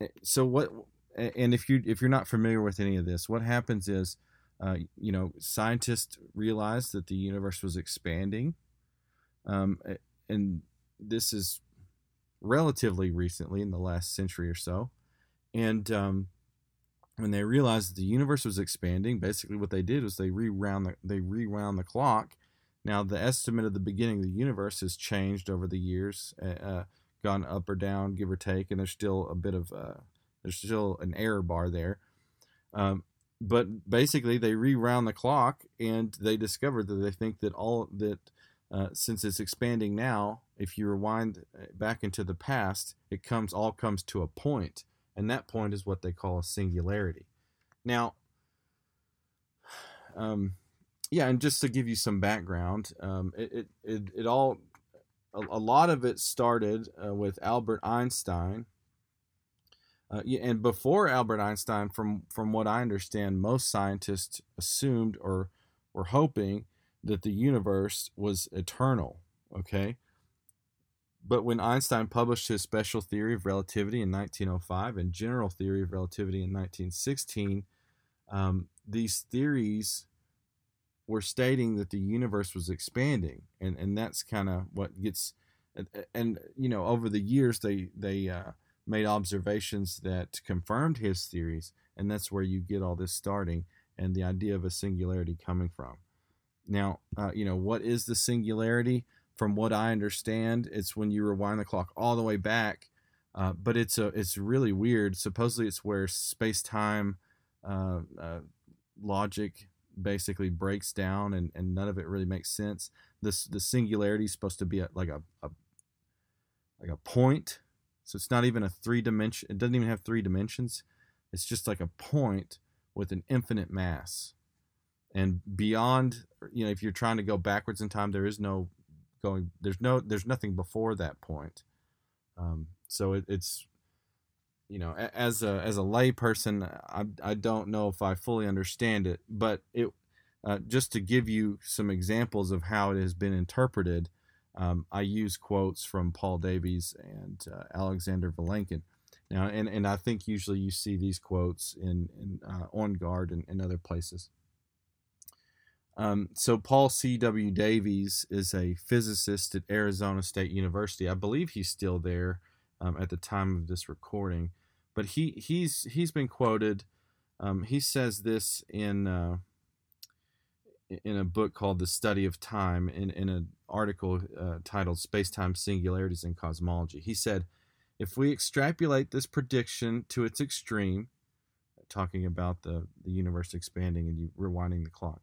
eh, so what? And if you if you're not familiar with any of this, what happens is, uh, you know, scientists realized that the universe was expanding, um, and this is relatively recently in the last century or so, and um, when they realized that the universe was expanding, basically what they did was they rewound the, they rewound the clock. Now the estimate of the beginning of the universe has changed over the years, uh, uh, gone up or down, give or take, and there's still a bit of uh, there's still an error bar there. Um, but basically, they rewound the clock and they discovered that they think that all that uh, since it's expanding now, if you rewind uh, back into the past, it comes all comes to a point and that point is what they call a singularity. Now, um, yeah, and just to give you some background, um, it, it, it, it, all, a, a, lot of it started uh, with Albert Einstein. Uh, and before Albert Einstein, from, from what I understand, most scientists assumed or were hoping that the universe was eternal. Okay. But when Einstein published his special theory of relativity in 1905 and general theory of relativity in 1916, um, these theories were stating that the universe was expanding, and and that's kind of what gets. And, and, you know, over the years, they they uh, made observations that confirmed his theories, and that's where you get all this starting and the idea of a singularity coming from. Now, uh, you know, what is the singularity? from what I understand, it's when you rewind the clock all the way back. Uh, but it's a it's really weird. Supposedly, it's where space time uh, uh, logic basically breaks down, and, and none of it really makes sense. This the singularity is supposed to be a, like a, a like a point, so it's not even a three dimension. It doesn't even have three dimensions. It's just like a point with an infinite mass, and beyond. You know, if you're trying to go backwards in time, there is no going there's no there's nothing before that point um, so it, it's you know, as a as a layperson, I I don't know if I fully understand it, but it uh, just to give you some examples of how it has been interpreted, um, I use quotes from Paul Davies and uh, Alexander Vilenkin. Now, and, and I think usually you see these quotes in, in uh, On Guard and, and other places. Um, so Paul C.W. Davies is a physicist at Arizona State University. I believe he's still there um, at the time of this recording, but he he's he's been quoted. Um, he says this in uh, in a book called The Study of Time, in, in an article uh, titled Space Time Singularities in Cosmology. He said, If we extrapolate this prediction to its extreme, talking about the, the universe expanding and you rewinding the clock,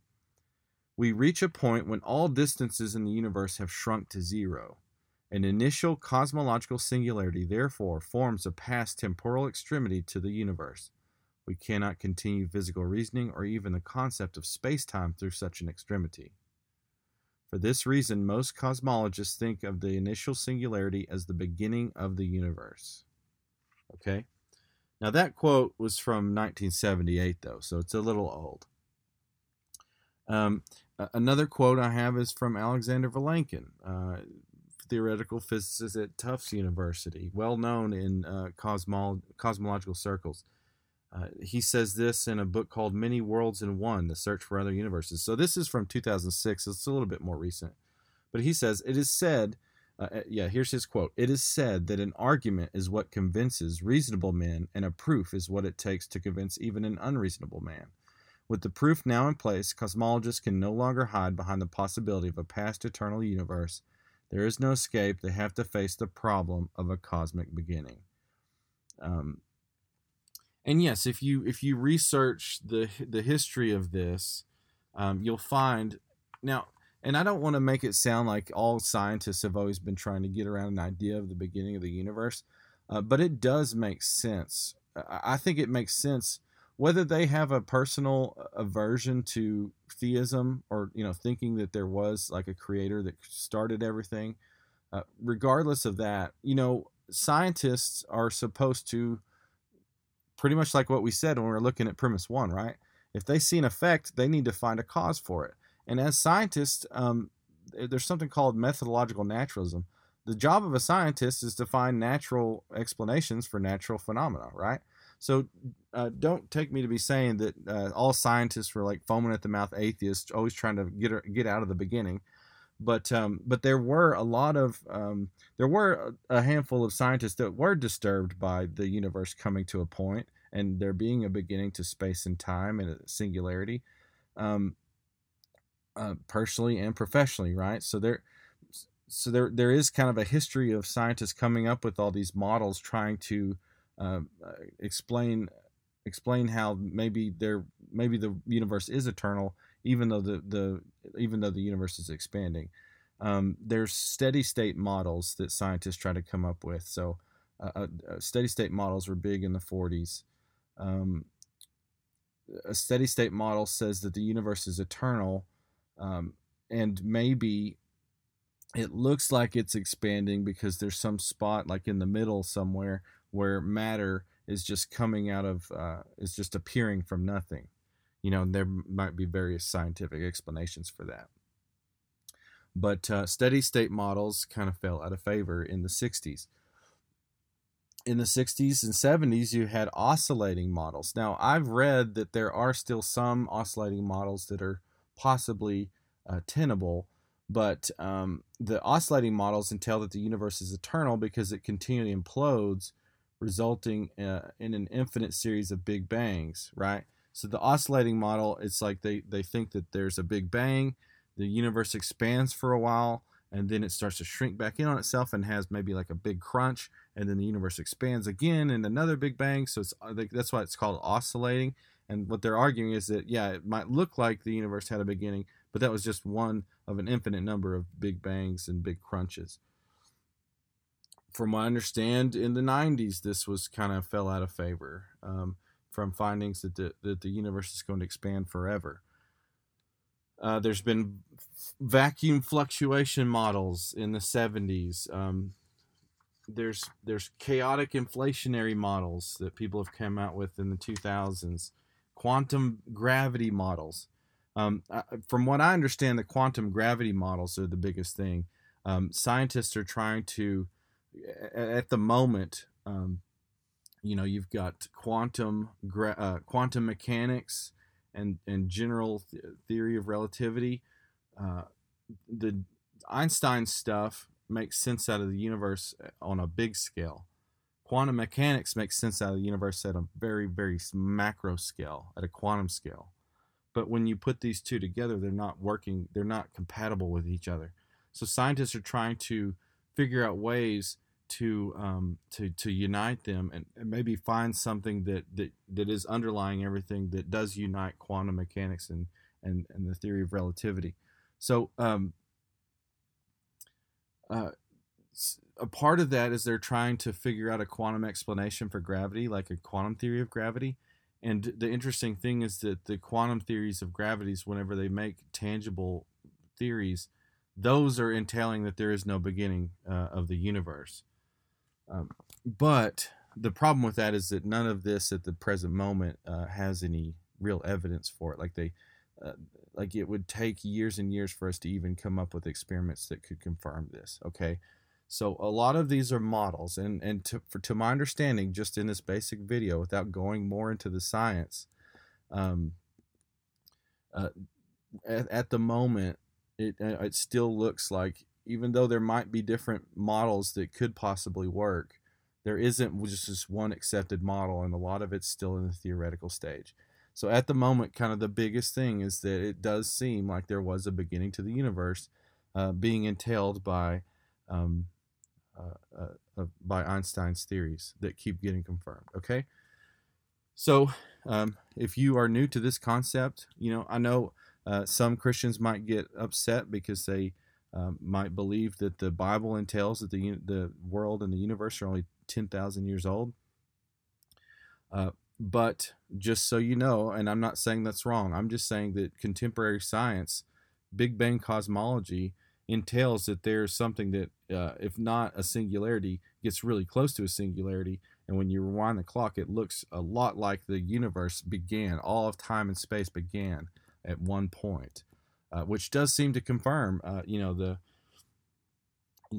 we reach a point when all distances in the universe have shrunk to zero. An initial cosmological singularity, therefore, forms a past temporal extremity to the universe. We cannot continue physical reasoning or even the concept of space time through such an extremity. For this reason, most cosmologists think of the initial singularity as the beginning of the universe. Okay? Now, that quote was from 1978, though, so it's a little old. Um, another quote I have is from Alexander Vilenkin, uh, theoretical physicist at Tufts University, well known in uh, cosmolo- cosmological circles. Uh, he says this in a book called Many Worlds in One The Search for Other Universes. So this is from 2006. It's a little bit more recent. But he says, It is said, uh, uh, yeah, here's his quote It is said that an argument is what convinces reasonable men, and a proof is what it takes to convince even an unreasonable man. With the proof now in place, cosmologists can no longer hide behind the possibility of a past eternal universe. There is no escape. They have to face the problem of a cosmic beginning. Um, and yes, if you if you research the the history of this, um, you'll find now. And I don't want to make it sound like all scientists have always been trying to get around an idea of the beginning of the universe, uh, but it does make sense. I think it makes sense whether they have a personal aversion to theism or you know thinking that there was like a creator that started everything. Uh, regardless of that, you know, scientists are supposed to pretty much like what we said when we were looking at premise one, right? If they see an effect, they need to find a cause for it. And as scientists, um, there's something called methodological naturalism. The job of a scientist is to find natural explanations for natural phenomena, right? So uh, don't take me to be saying that uh, all scientists were like foaming at the mouth atheists, always trying to get get out of the beginning. But um, but there were a lot of um, there were a handful of scientists that were disturbed by the universe coming to a point and there being a beginning to space and time and a singularity, um, uh, personally and professionally, right? So there, so there there is kind of a history of scientists coming up with all these models, trying to uh, explain explain how maybe there maybe the universe is eternal, even though the the even though the universe is expanding. Um, there's steady state models that scientists try to come up with. So, uh, uh, uh steady state models were big in the 40s. Um, a steady state model says that the universe is eternal, um, and maybe it looks like it's expanding because there's some spot like in the middle somewhere where matter is just coming out of uh, is just appearing from nothing. You know, there might be various scientific explanations for that. But uh, steady state models kind of fell out of favor in the 60s in the 60s and 70s, you had oscillating models. Now, I've read that there are still some oscillating models that are possibly uh, tenable, but um, the oscillating models entail that the universe is eternal because it continually implodes, resulting uh, in an infinite series of big bangs, right? So the oscillating model, it's like they, they think that there's a big bang, the universe expands for a while, and then it starts to shrink back in on itself and has maybe like a big crunch and then the universe expands again in another big bang. So it's uh, that's why it's called oscillating. And what they're arguing is that yeah it might look like the universe had a beginning but that was just one of an infinite number of big bangs and big crunches from what i understand in the 90s this was kind of fell out of favor um, from findings that the, that the universe is going to expand forever uh, there's been vacuum fluctuation models in the 70s. Um, there's there's chaotic inflationary models that people have come out with in the 2000s, quantum gravity models. Um, from what I understand, the quantum gravity models are the biggest thing. Um, scientists are trying to, at the moment, um, you know, you've got quantum uh, quantum mechanics and and general th- theory of relativity. Uh, the Einstein stuff makes sense out of the universe uh, on a big scale. Quantum mechanics makes sense out of the universe at a very, very macro scale, at a quantum scale. But when you put these two together, they're not working, they're not compatible with each other. So scientists are trying to figure out ways to um, to to unite them and, and, maybe find something that, that that is underlying everything that does unite quantum mechanics and and, and the theory of relativity. So um, uh, a part of that is they're trying to figure out a quantum explanation for gravity, like a quantum theory of gravity. And the interesting thing is that the quantum theories of gravities, whenever they make tangible theories, those are entailing that there is no beginning uh, of the universe. Um, but the problem with that is that none of this at the present moment uh, has any real evidence for it. Like they, uh, like it would take years and years for us to even come up with experiments that could confirm this. Okay, so a lot of these are models, and and to for, to my understanding, just in this basic video, without going more into the science, um, uh, at, at the moment, it uh, it still looks like even though there might be different models that could possibly work, there isn't just this one accepted model, and a lot of it's still in the theoretical stage. So at the moment, kind of the biggest thing is that it does seem like there was a beginning to the universe uh, being entailed by um, uh, uh, uh, by Einstein's theories that keep getting confirmed. Okay, so um, if you are new to this concept, you know I know uh, some Christians might get upset because they um, might believe that the Bible entails that the the world and the universe are only ten thousand years old. Uh, but just so you know, and I'm not saying that's wrong, I'm just saying that contemporary science, Big Bang cosmology, entails that there's something that, uh, if not a singularity, gets really close to a singularity. And when you rewind the clock, it looks a lot like the universe began, all of time and space began at one point, uh, which does seem to confirm, uh, you know, the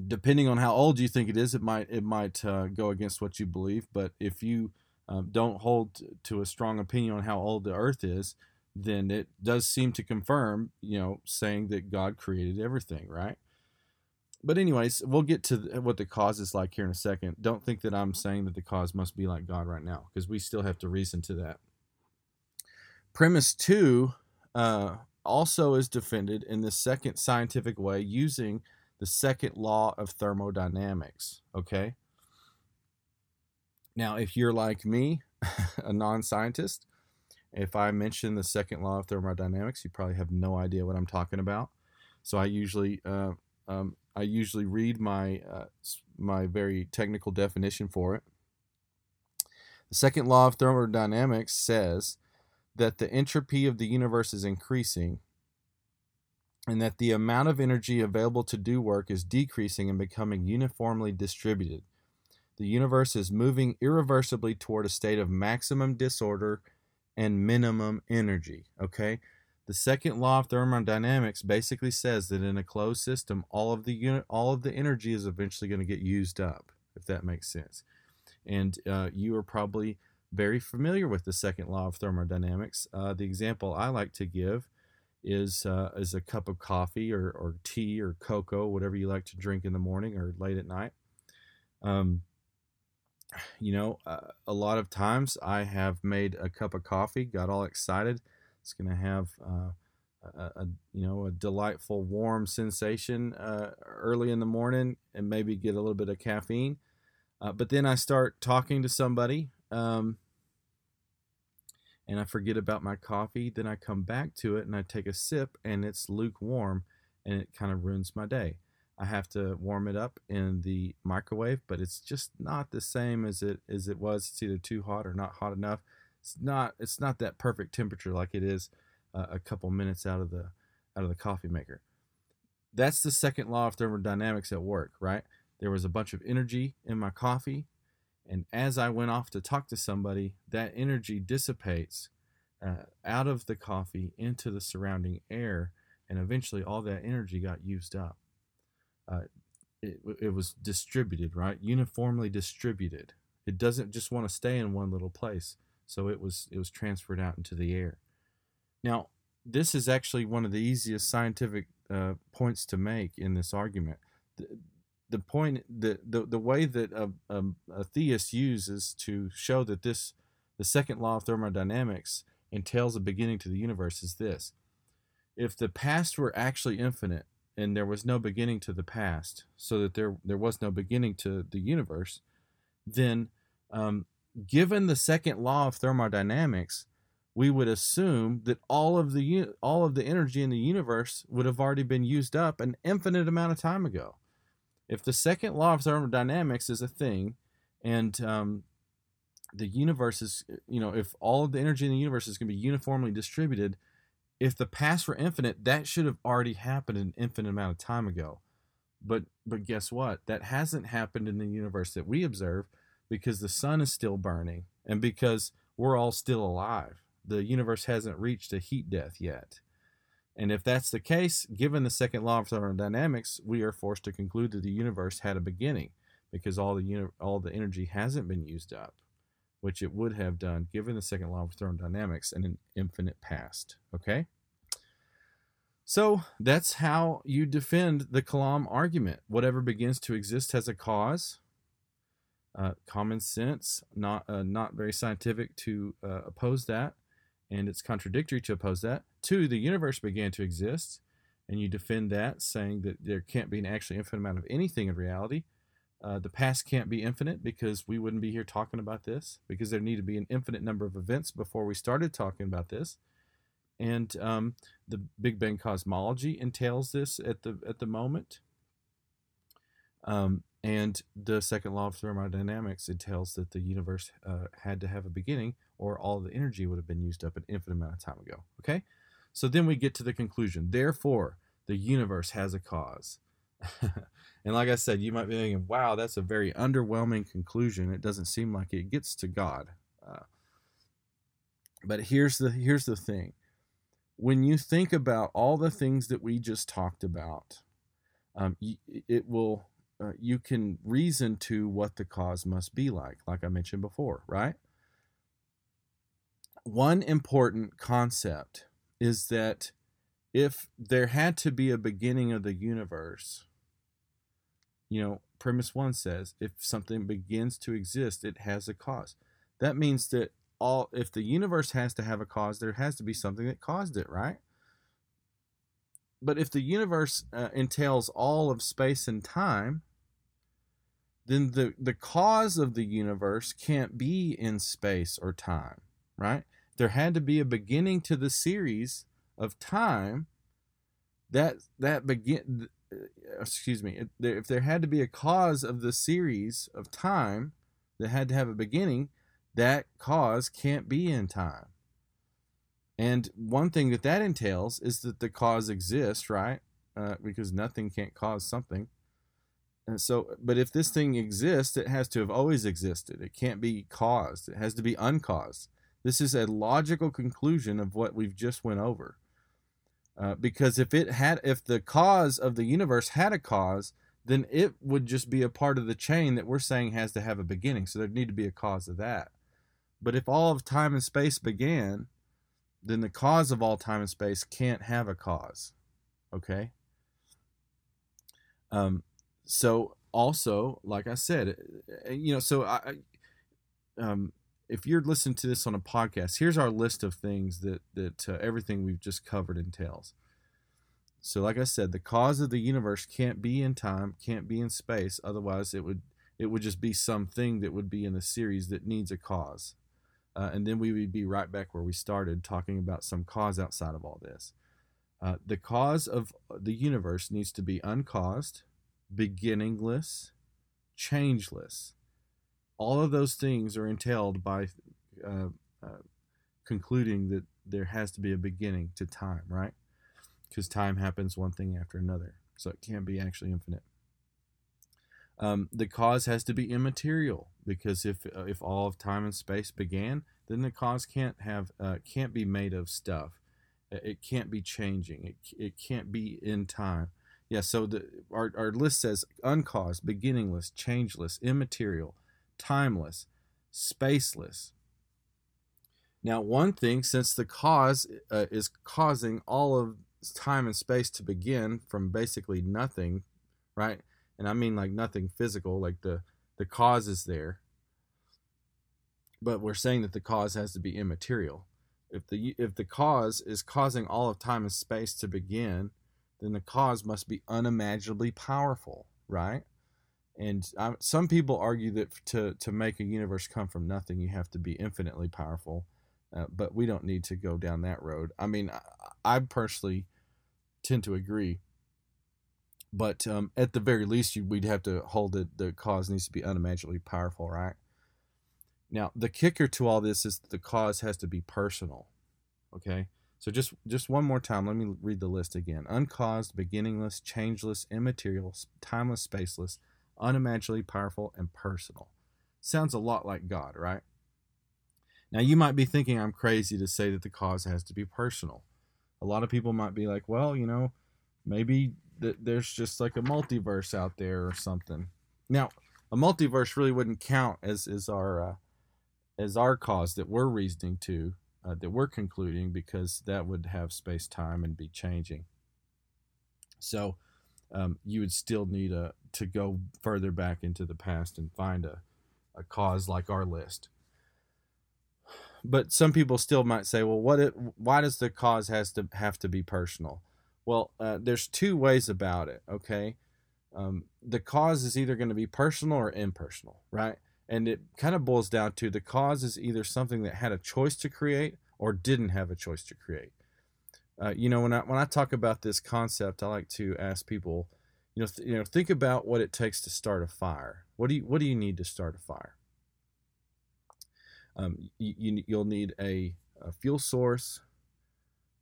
depending on how old you think it is, it might it might uh, go against what you believe. But if you um, don't hold to a strong opinion on how old the earth is, then it does seem to confirm, you know, saying that God created everything, right? But, anyways, we'll get to what the cause is like here in a second. Don't think that I'm saying that the cause must be like God right now, because we still have to reason to that. Premise two uh, also is defended in the second scientific way using the second law of thermodynamics, okay? Now, if you're like me, a non scientist, if I mention the second law of thermodynamics, you probably have no idea what I'm talking about. So I usually uh, um, I usually read my uh, my very technical definition for it. The second law of thermodynamics says that the entropy of the universe is increasing and that the amount of energy available to do work is decreasing and becoming uniformly distributed. The universe is moving irreversibly toward a state of maximum disorder and minimum energy. Okay? The second law of thermodynamics basically says that in a closed system, all of the unit, all of the energy is eventually going to get used up, if that makes sense. And uh, you are probably very familiar with the second law of thermodynamics. Uh, the example I like to give is uh, is a cup of coffee or, or tea or cocoa, whatever you like to drink in the morning or late at night. Um, you know, uh, a lot of times I have made a cup of coffee, got all excited. It's going to have uh, a, a, you know a delightful warm sensation uh, early in the morning, and maybe get a little bit of caffeine. Uh, but then I start talking to somebody, um, and I forget about my coffee. Then I come back to it and I take a sip, and it's lukewarm, and it kind of ruins my day. I have to warm it up in the microwave, but it's just not the same as it as it was. It's either too hot or not hot enough. It's not it's not that perfect temperature like it is uh, a couple minutes out of the out of the coffee maker. That's the second law of thermodynamics at work, right? there was a bunch of energy in my coffee. And as I went off to talk to somebody, that energy dissipates uh, out of the coffee into the surrounding air. And eventually, all that energy got used up. Uh, it, it was distributed, right? Uniformly distributed. It doesn't just want to stay in one little place. So it was it was transferred out into the air. Now, this is actually one of the easiest scientific uh, points to make in this argument. The point, the, the, the way that a, a, a theist uses to show that this, the second law of thermodynamics entails a beginning to the universe is this. If the past were actually infinite and there was no beginning to the past, so that there, there was no beginning to the universe, then um, given the second law of thermodynamics, we would assume that all of the all of the energy in the universe would have already been used up an infinite amount of time ago. If the second law of thermodynamics is a thing, and um, the universe is, you know, if all of the energy in the universe is going to be uniformly distributed, if the past were infinite, that should have already happened an infinite amount of time ago. But but guess what? That hasn't happened in the universe that we observe because the sun is still burning and because we're all still alive the universe hasn't reached a heat death yet. And if that's the case, given the second law of thermodynamics, we are forced to conclude that the universe had a beginning because all the uni- all the energy hasn't been used up, which it would have done given the second law of thermodynamics in an infinite past. Okay? So that's how you defend the Kalam argument. Whatever begins to exist has a cause. Uh, common sense, not uh, not very scientific to uh, oppose that and it's contradictory to oppose that. Two, the universe began to exist, and you defend that, saying that there can't be an actually infinite amount of anything in reality. Uh, the past can't be infinite because we wouldn't be here talking about this, because there need to be an infinite number of events before we started talking about this. And um, the Big Bang cosmology entails this at the at the moment. Um, and the second law of thermodynamics entails that the universe uh, had to have a beginning, or all the energy would have been used up an infinite amount of time ago. Okay? So then we get to the conclusion. Therefore, the universe has a cause. and like I said, you might be thinking, wow, that's a very underwhelming conclusion. It doesn't seem like it gets to God. Uh, but here's the here's the thing. When you think about all the things that we just talked about, um, it will uh, you can reason to what the cause must be like, like I mentioned before, right? One important concept is that if there had to be a beginning of the universe, you know, premise one says if something begins to exist, it has a cause. That means that all if the universe has to have a cause, there has to be something that caused it, right? But if the universe uh, entails all of space and time, then the, the cause of the universe can't be in space or time, right? There had to be a beginning to the series of time that that begin uh, excuse me if there had to be a cause of the series of time that had to have a beginning that cause can't be in time and one thing that that entails is that the cause exists right uh, because nothing can't cause something and so, but if this thing exists, it has to have always existed. It can't be caused. It has to be uncaused. This is a logical conclusion of what we've just went over. Uh, because if it had, if the cause of the universe had a cause, then it would just be a part of the chain that we're saying has to have a beginning. So there'd need to be a cause of that. But if all of time and space began, then the cause of all time and space can't have a cause. Okay? Um, so also, like I said, eh, you know, so I, um, if you're listening to this on a podcast, here's our list of things that that uh, everything we've just covered entails. So, like I said, the cause of the universe can't be in time, can't be in space. Otherwise, it would it would just be something that would be in the series that needs a cause, uh, and then we would be right back where we started, talking about some cause outside of all this. Uh, the cause of the universe needs to be uncaused, beginningless, changeless. All of those things are entailed by uh, uh, concluding that there has to be a beginning to time, right? Because time happens one thing after another. So it can't be actually infinite. Um, the cause has to be immaterial because if uh, if all of time and space began, then the cause can't have uh, can't be made of stuff. It can't be changing. It, it can't be in time. Yeah. So the our our list says uncaused, beginningless, changeless, immaterial, timeless, spaceless. Now, one thing, since the cause uh, is causing all of time and space to begin from basically nothing, right? And I mean like nothing physical, like the the cause is there. But we're saying that the cause has to be immaterial. If the if the cause is causing all of time and space to begin, then the cause must be unimaginably powerful, right? And I, some people argue that to to make a universe come from nothing, you have to be infinitely powerful. Uh, but we don't need to go down that road. I mean, I, I personally tend to agree. But um, at the very least, you, we'd have to hold that the cause needs to be unimaginably powerful, right? Now, the kicker to all this is the cause has to be personal. Okay, so just just one more time, let me read the list again: uncaused, beginningless, changeless, immaterial, timeless, spaceless, unimaginably powerful, and personal. Sounds a lot like God, right? Now, you might be thinking I'm crazy to say that the cause has to be personal. A lot of people might be like, well, you know, maybe th- there's just like a multiverse out there or something. Now, a multiverse really wouldn't count as as our uh, as our cause that we're reasoning to, uh, that we're concluding, because that would have space time and be changing. So, um, you would still need a to go further back into the past and find a, a cause like our list but some people still might say, well, what? It, why does the cause has to have to be personal? Well, uh, there's two ways about it. Okay, um, the cause is either going to be personal or impersonal, right? And it kind of boils down to the cause is either something that had a choice to create or didn't have a choice to create. Uh, you know, when I when I talk about this concept, I like to ask people, you know, th- you know, think about what it takes to start a fire. What do you what do you need to start a fire? Um, you, you, will need a, a, fuel source,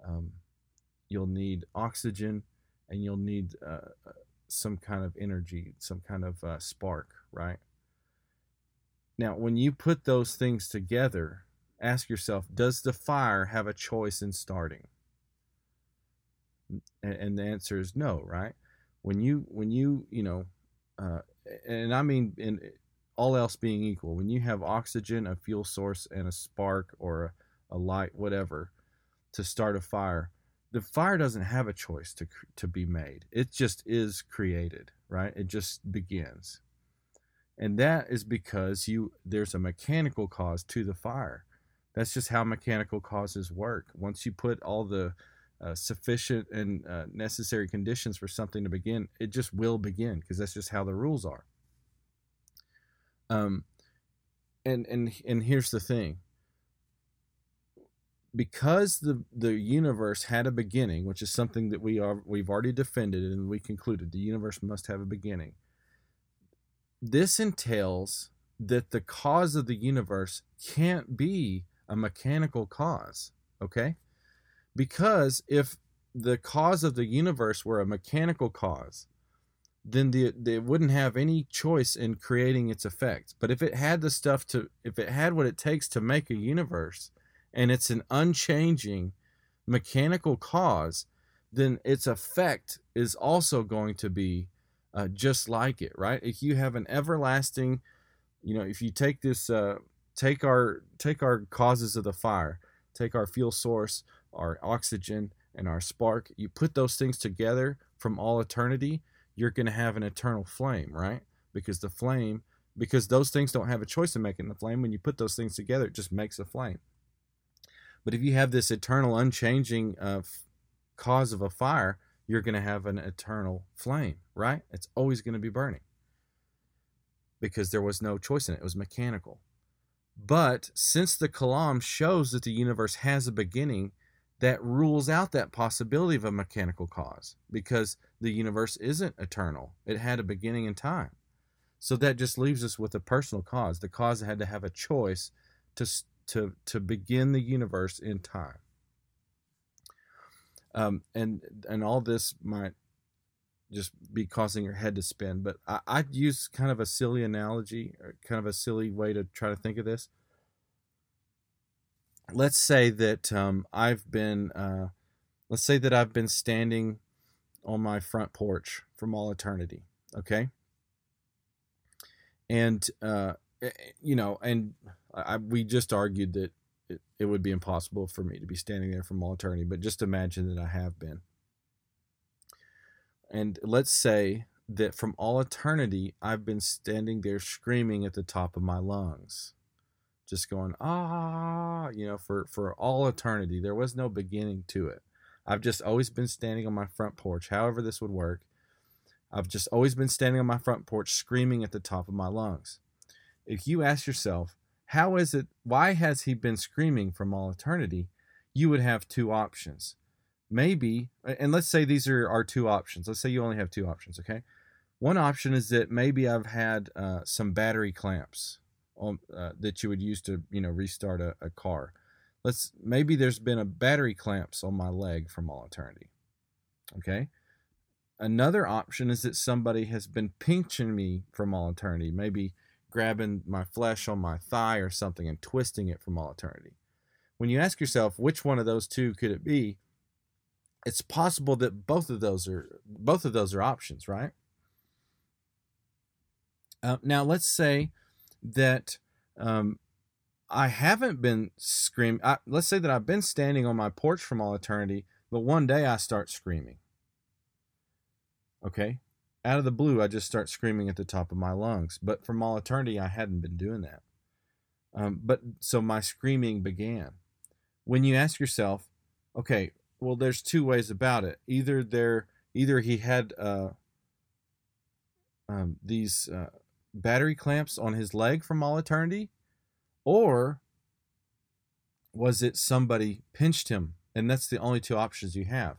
um, you'll need oxygen, and you'll need uh, uh, some kind of energy, some kind of uh, spark, right? Now, when you put those things together, ask yourself does the fire have a choice in starting? And, and the answer is no, right? When you, when you, you know, uh, and I mean in all else being equal, when you have oxygen, a fuel source, and a spark or a, a light, whatever, to start a fire, the fire doesn't have a choice to to be made. It just is created, right? It just begins, and that is because you there's a mechanical cause to the fire. That's just how mechanical causes work. Once you put all the uh, sufficient and uh, necessary conditions for something to begin, it just will begin because that's just how the rules are. Um, and and and here's the thing. Because the the universe had a beginning, which is something that we are we've already defended and we concluded the universe must have a beginning. This entails that the cause of the universe can't be a mechanical cause, okay? Because if the cause of the universe were a mechanical cause, then the, it wouldn't have any choice in creating its effects. But if it had the stuff to, if it had what it takes to make a universe, and it's an unchanging mechanical cause, then its effect is also going to be uh, just like it, right? If you have an everlasting, you know, if you take this, uh, take our take our causes of the fire, take our fuel source, our oxygen, and our spark, you put those things together from all eternity you're going to have an eternal flame, right? Because the flame, because those things don't have a choice in making the flame. When you put those things together, it just makes a flame. But if you have this eternal, unchanging uh, cause of a fire, you're going to have an eternal flame, right? It's always going to be burning because there was no choice in it. It was mechanical. But since the Kalam shows that the universe has a beginning, that rules out that possibility of a mechanical cause because the universe isn't eternal. It had a beginning in time. So that just leaves us with a personal cause. The cause had to have a choice to to to begin the universe in time. Um, and and all this might just be causing your head to spin. But I, I'd use kind of a silly analogy, or kind of a silly way to try to think of this. Let's say that um, I've been, uh, let's say that I've been standing on my front porch from all eternity. Okay. And, uh, eh, eh, you know, and I, we just argued that it, it would be impossible for me to be standing there from all eternity, but just imagine that I have been. And let's say that from all eternity, I've been standing there screaming at the top of my lungs, just going, ah, you know, for, for all eternity. There was no beginning to it. I've just always been standing on my front porch, however, this would work. I've just always been standing on my front porch screaming at the top of my lungs. If you ask yourself, how is it, why has he been screaming from all eternity? You would have two options maybe, and let's say these are our two options. Let's say you only have two options, okay? One option is that maybe I've had uh, some battery clamps uh, that you would use to, you know, restart a, a car. Let's maybe there's been a battery clamps on my leg from all eternity. Okay. Another option is that somebody has been pinching me from all eternity, maybe grabbing my flesh on my thigh or something and twisting it from all eternity. When you ask yourself which one of those two could it be, it's possible that both of those are both of those are options, right? Uh, now let's say that um, I haven't been screaming. let's say that I've been standing on my porch from all eternity, but one day I start screaming. Okay, out of the blue, I just start screaming at the top of my lungs. But from all eternity, I hadn't been doing that. Um, but so my screaming began. When you ask yourself, okay, well, there's two ways about it. Either there, either he had uh, um, these uh, battery clamps on his leg from all eternity, or was it somebody pinched him? And that's the only two options you have.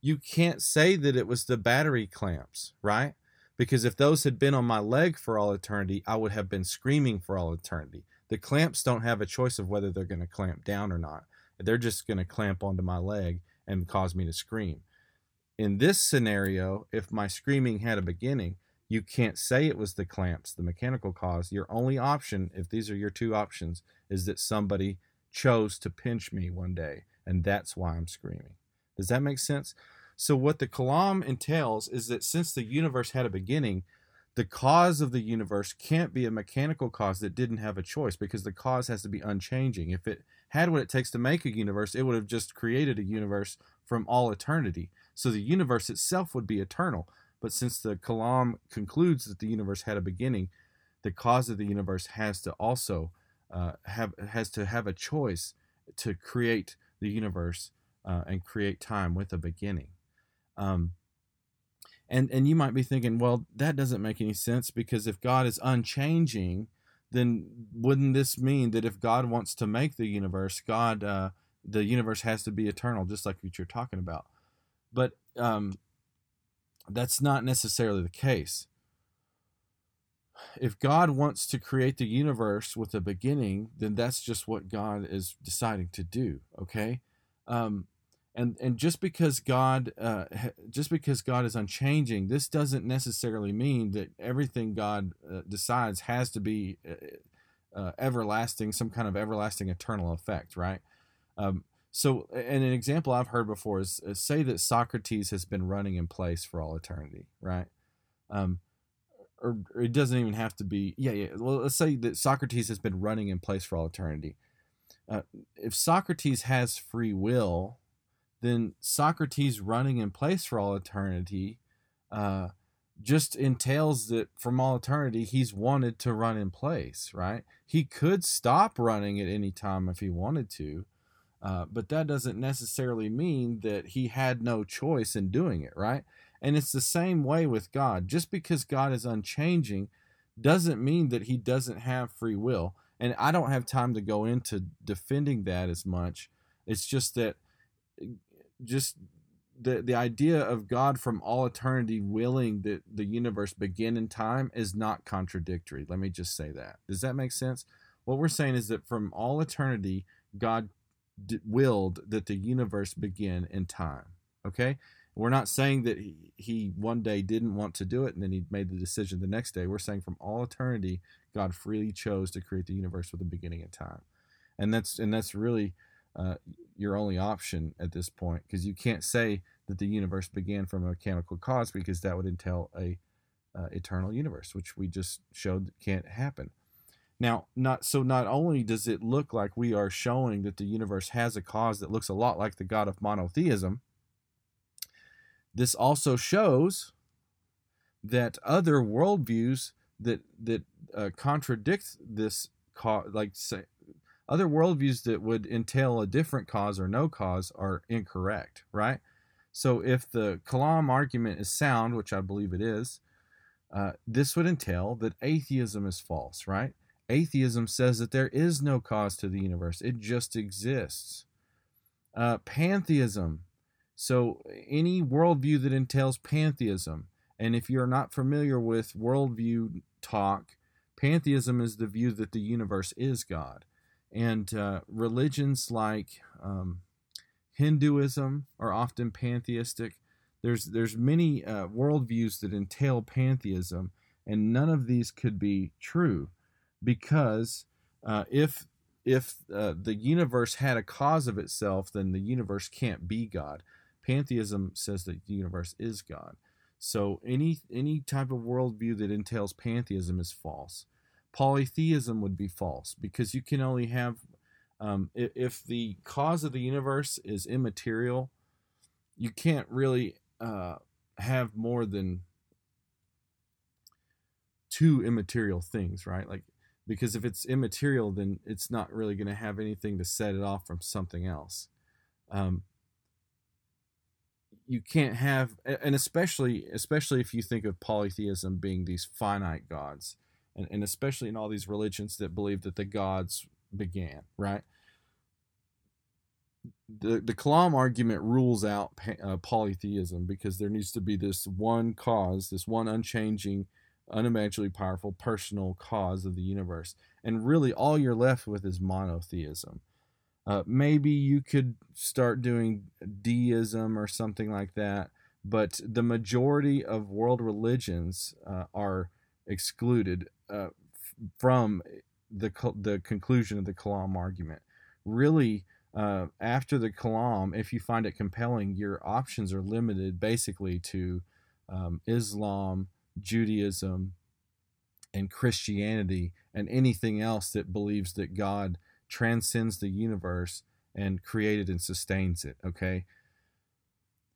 You can't say that it was the battery clamps, right? Because if those had been on my leg for all eternity, I would have been screaming for all eternity. The clamps don't have a choice of whether they're going to clamp down or not. They're just going to clamp onto my leg and cause me to scream. In this scenario, if my screaming had a beginning, you can't say it was the clamps, the mechanical cause. Your only option, if these are your two options, is that somebody chose to pinch me one day, and that's why I'm screaming. Does that make sense? So, what the kalam entails is that since the universe had a beginning, the cause of the universe can't be a mechanical cause that didn't have a choice because the cause has to be unchanging. If it had what it takes to make a universe, it would have just created a universe from all eternity. So the universe itself would be eternal. But since the Kalam concludes that the universe had a beginning, the cause of the universe has to also uh, have has to have a choice to create the universe uh, and create time with a beginning. Um, and and you might be thinking, well, that doesn't make any sense because if God is unchanging, then wouldn't this mean that if God wants to make the universe, God, uh, the universe has to be eternal, just like what you're talking about? But um, that's not necessarily the case. If God wants to create the universe with a beginning, then that's just what God is deciding to do. Okay, um, and and just because God uh, just because God is unchanging, this doesn't necessarily mean that everything God uh, decides has to be uh, uh everlasting, some kind of everlasting eternal effect, right? Um, so, and an example I've heard before is, is, say that Socrates has been running in place for all eternity, right? Um, or, or it doesn't even have to be. Yeah, yeah. Well, let's say that Socrates has been running in place for all eternity. Uh, if Socrates has free will, then Socrates running in place for all eternity uh, just entails that from all eternity he's wanted to run in place, right? He could stop running at any time if he wanted to, uh, but that doesn't necessarily mean that he had no choice in doing it, right? And it's the same way with God. Just because God is unchanging doesn't mean that he doesn't have free will. And I don't have time to go into defending that as much. It's just that just the the idea of God from all eternity willing that the universe begin in time is not contradictory. Let me just say that. Does that make sense? What we're saying is that from all eternity, God d- willed that the universe begin in time. Okay, We're not saying that he, he one day didn't want to do it and then he made the decision the next day. We're saying from all eternity, God freely chose to create the universe with a beginning and time, and that's and that's really uh, your only option at this point because you can't say that the universe began from a mechanical cause because that would entail a uh, eternal universe, which we just showed can't happen. Now, not so. Not only does it look like we are showing that the universe has a cause that looks a lot like the God of monotheism, this also shows that other worldviews that that uh, contradict this cause, like say, other worldviews that would entail a different cause or no cause, are incorrect, right? So if the Kalam argument is sound, which I believe it is, uh, this would entail that atheism is false, right? Atheism says that there is no cause to the universe, it just exists. Uh, pantheism. So, any worldview that entails pantheism, and if you're not familiar with worldview talk, pantheism is the view that the universe is God. And uh, religions like um, Hinduism are often pantheistic. There's there's many uh, worldviews that entail pantheism, and none of these could be true because uh, if if uh, the universe had a cause of itself, then the universe can't be God. Pantheism says that the universe is God. So any any type of worldview that entails pantheism is false. Polytheism would be false because you can only have um, if, if, the cause of the universe is immaterial, you can't really uh, have more than two immaterial things, right? Like because if it's immaterial, then it's not really going to have anything to set it off from something else. Um, you can't have, and especially especially if you think of polytheism being these finite gods, and, and especially in all these religions that believe that the gods began, right? the the Kalam argument rules out uh, polytheism because there needs to be this one cause, this one unchanging unimaginably powerful personal cause of the universe. And really, all you're left with is monotheism. Uh, maybe you could start doing deism or something like that, but the majority of world religions uh, are excluded uh, from the the conclusion of the Kalam argument. Really, uh, after the Kalam, if you find it compelling, your options are limited basically to um, Islam, Judaism and Christianity and anything else that believes that God transcends the universe and created and sustains it. Okay.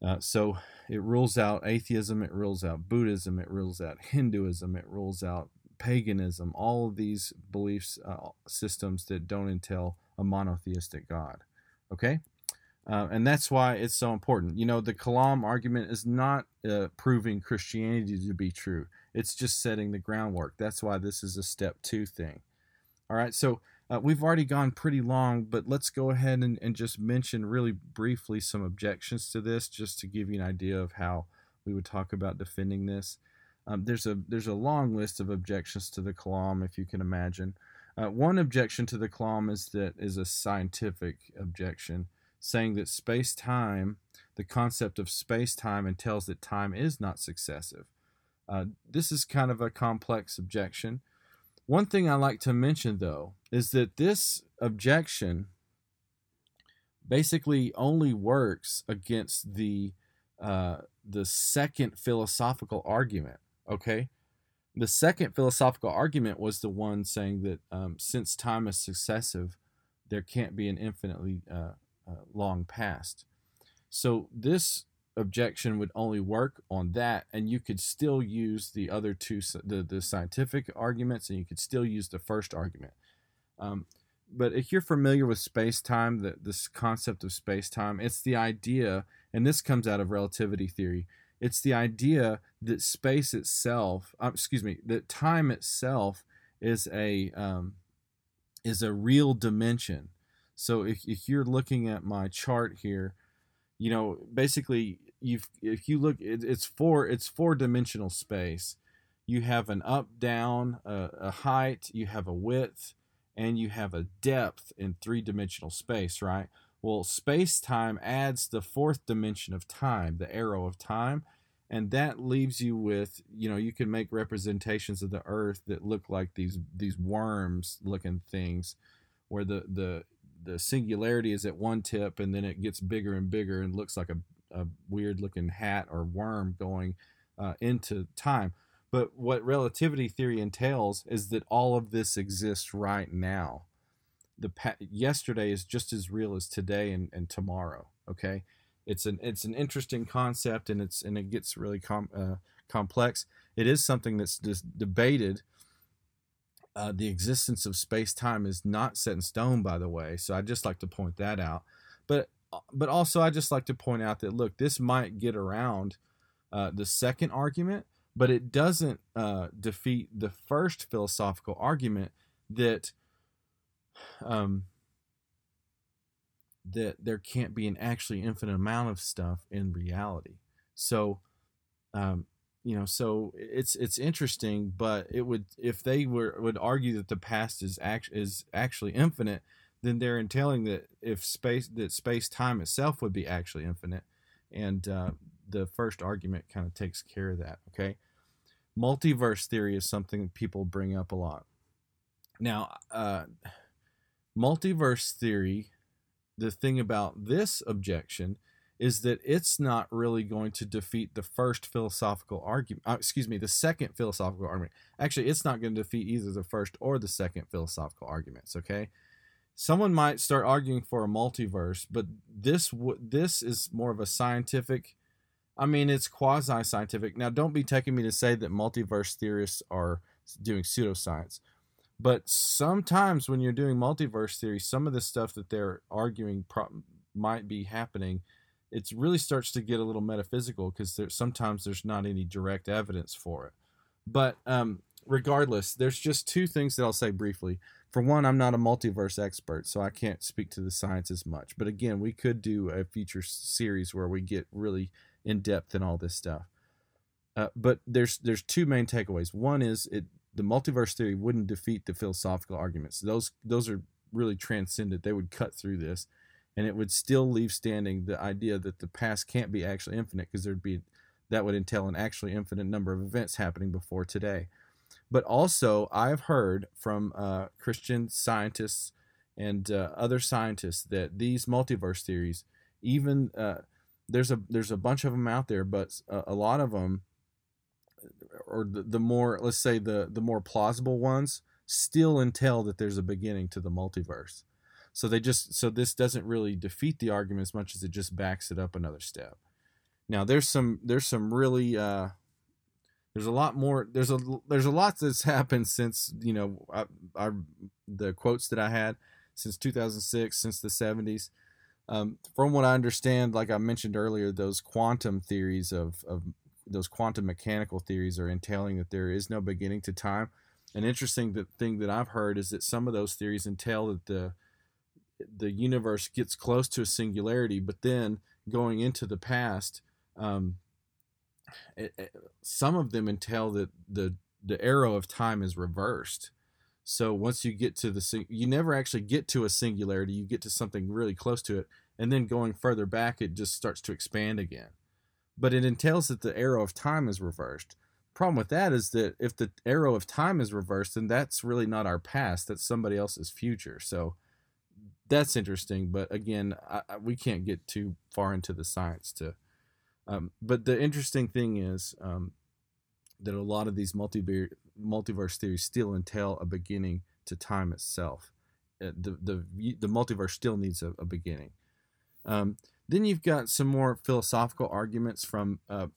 Uh, so it rules out atheism, it rules out Buddhism, it rules out Hinduism, it rules out paganism, all of these beliefs uh, systems that don't entail a monotheistic God. Okay? Uh, and that's why it's so important. You know, the Kalam argument is not uh, proving Christianity to be true, it's just setting the groundwork. That's why this is a step two thing. All right, so uh, we've already gone pretty long, but let's go ahead and, and just mention really briefly some objections to this, just to give you an idea of how we would talk about defending this. Um, there's a there's a long list of objections to the Kalam, if you can imagine. Uh, one objection to the Kalam is that is a scientific objection saying that space time, the concept of space time, entails that time is not successive. Uh, this is kind of a complex objection. One thing I like to mention, though, is that this objection basically only works against the uh, the second philosophical argument. Okay, the second philosophical argument was the one saying that um, since time is successive, there can't be an infinitely uh, uh, long past. So this objection would only work on that, and you could still use the other two, the, the scientific arguments, and you could still use the first argument. Um, but if you're familiar with space time, this concept of space time, it's the idea, and this comes out of relativity theory. It's the idea that space itself, uh, excuse me, that time itself is a um, is a real dimension. So if, if you're looking at my chart here, you know, basically you've if you look it, it's four it's four dimensional space. You have an up down, a, a height, you have a width, and you have a depth in three dimensional space, right? Well, space time adds the fourth dimension of time, the arrow of time, and that leaves you with you know you can make representations of the earth that look like these these worms looking things where the the the singularity is at one tip and then it gets bigger and bigger and looks like a, a weird looking hat or worm going uh, into time. But what relativity theory entails is that all of this exists right now. The pa- yesterday is just as real as today and, and tomorrow okay? It's an it's an interesting concept and it's and it gets really com- uh, complex. It is something that's debated uh, the existence of space time is not set in stone by the way so i just like to point that out but but also i just like to point out that look this might get around uh, the second argument but it doesn't uh, defeat the first philosophical argument that um, that there can't be an actually infinite amount of stuff in reality. So, um, you know, so it's it's interesting, but it would if they were would argue that the past is act is actually infinite, then they're entailing that if space that space time itself would be actually infinite, and uh, the first argument kind of takes care of that. Okay, multiverse theory is something people bring up a lot. Now, uh, multiverse theory the thing about this objection is that it's not really going to defeat the first philosophical argument. Uh, excuse me, the second philosophical argument. Actually, it's not going to defeat either the first or the second philosophical arguments. Okay, someone might start arguing for a multiverse, but this w- this is more of a scientific. I mean, it's quasi scientific. Now, don't be taking me to say that multiverse theorists are doing pseudoscience. But sometimes when you're doing multiverse theory, some of the stuff that they're arguing pro- might be happening, it really starts to get a little metaphysical because there, sometimes there's not any direct evidence for it. But um, regardless, there's just two things that I'll say briefly. For one, I'm not a multiverse expert, so I can't speak to the science as much. But again, we could do a future series where we get really in depth in all this stuff. Uh, but there's there's two main takeaways. One is it the multiverse theory wouldn't defeat the philosophical arguments. Those those are really transcendent. They would cut through this, and it would still leave standing the idea that the past can't be actually infinite because there'd be that would entail an actually infinite number of events happening before today. But also, I've heard from uh, Christian scientists and uh, other scientists that these multiverse theories, even uh, there's a there's a bunch of them out there, but a, a lot of them or the, the more let's say the the more plausible ones still entail that there's a beginning to the multiverse so they just so this doesn't really defeat the argument as much as it just backs it up another step now there's some there's some really uh there's a lot more there's a there's a lot that's happened since you know I, I the quotes that i had since 2006 since the 70s um, from what i understand like i mentioned earlier those quantum theories of, of those quantum mechanical theories are entailing that there is no beginning to time. An interesting thing that I've heard is that some of those theories entail that the the universe gets close to a singularity, but then going into the past, um, it, it, some of them entail that the the arrow of time is reversed. So once you get to the you never actually get to a singularity, you get to something really close to it, and then going further back, it just starts to expand again but it entails that the arrow of time is reversed. Problem with that is that if the arrow of time is reversed, then that's really not our past, that's somebody else's future. So that's interesting, but again, I, I, we can't get too far into the science to. Um, but the interesting thing is um, that a lot of these multiverse multiverse theories still entail a beginning to time itself. Uh, the the the multiverse still needs a, a beginning. Um, then you've got some more philosophical arguments from. Uh,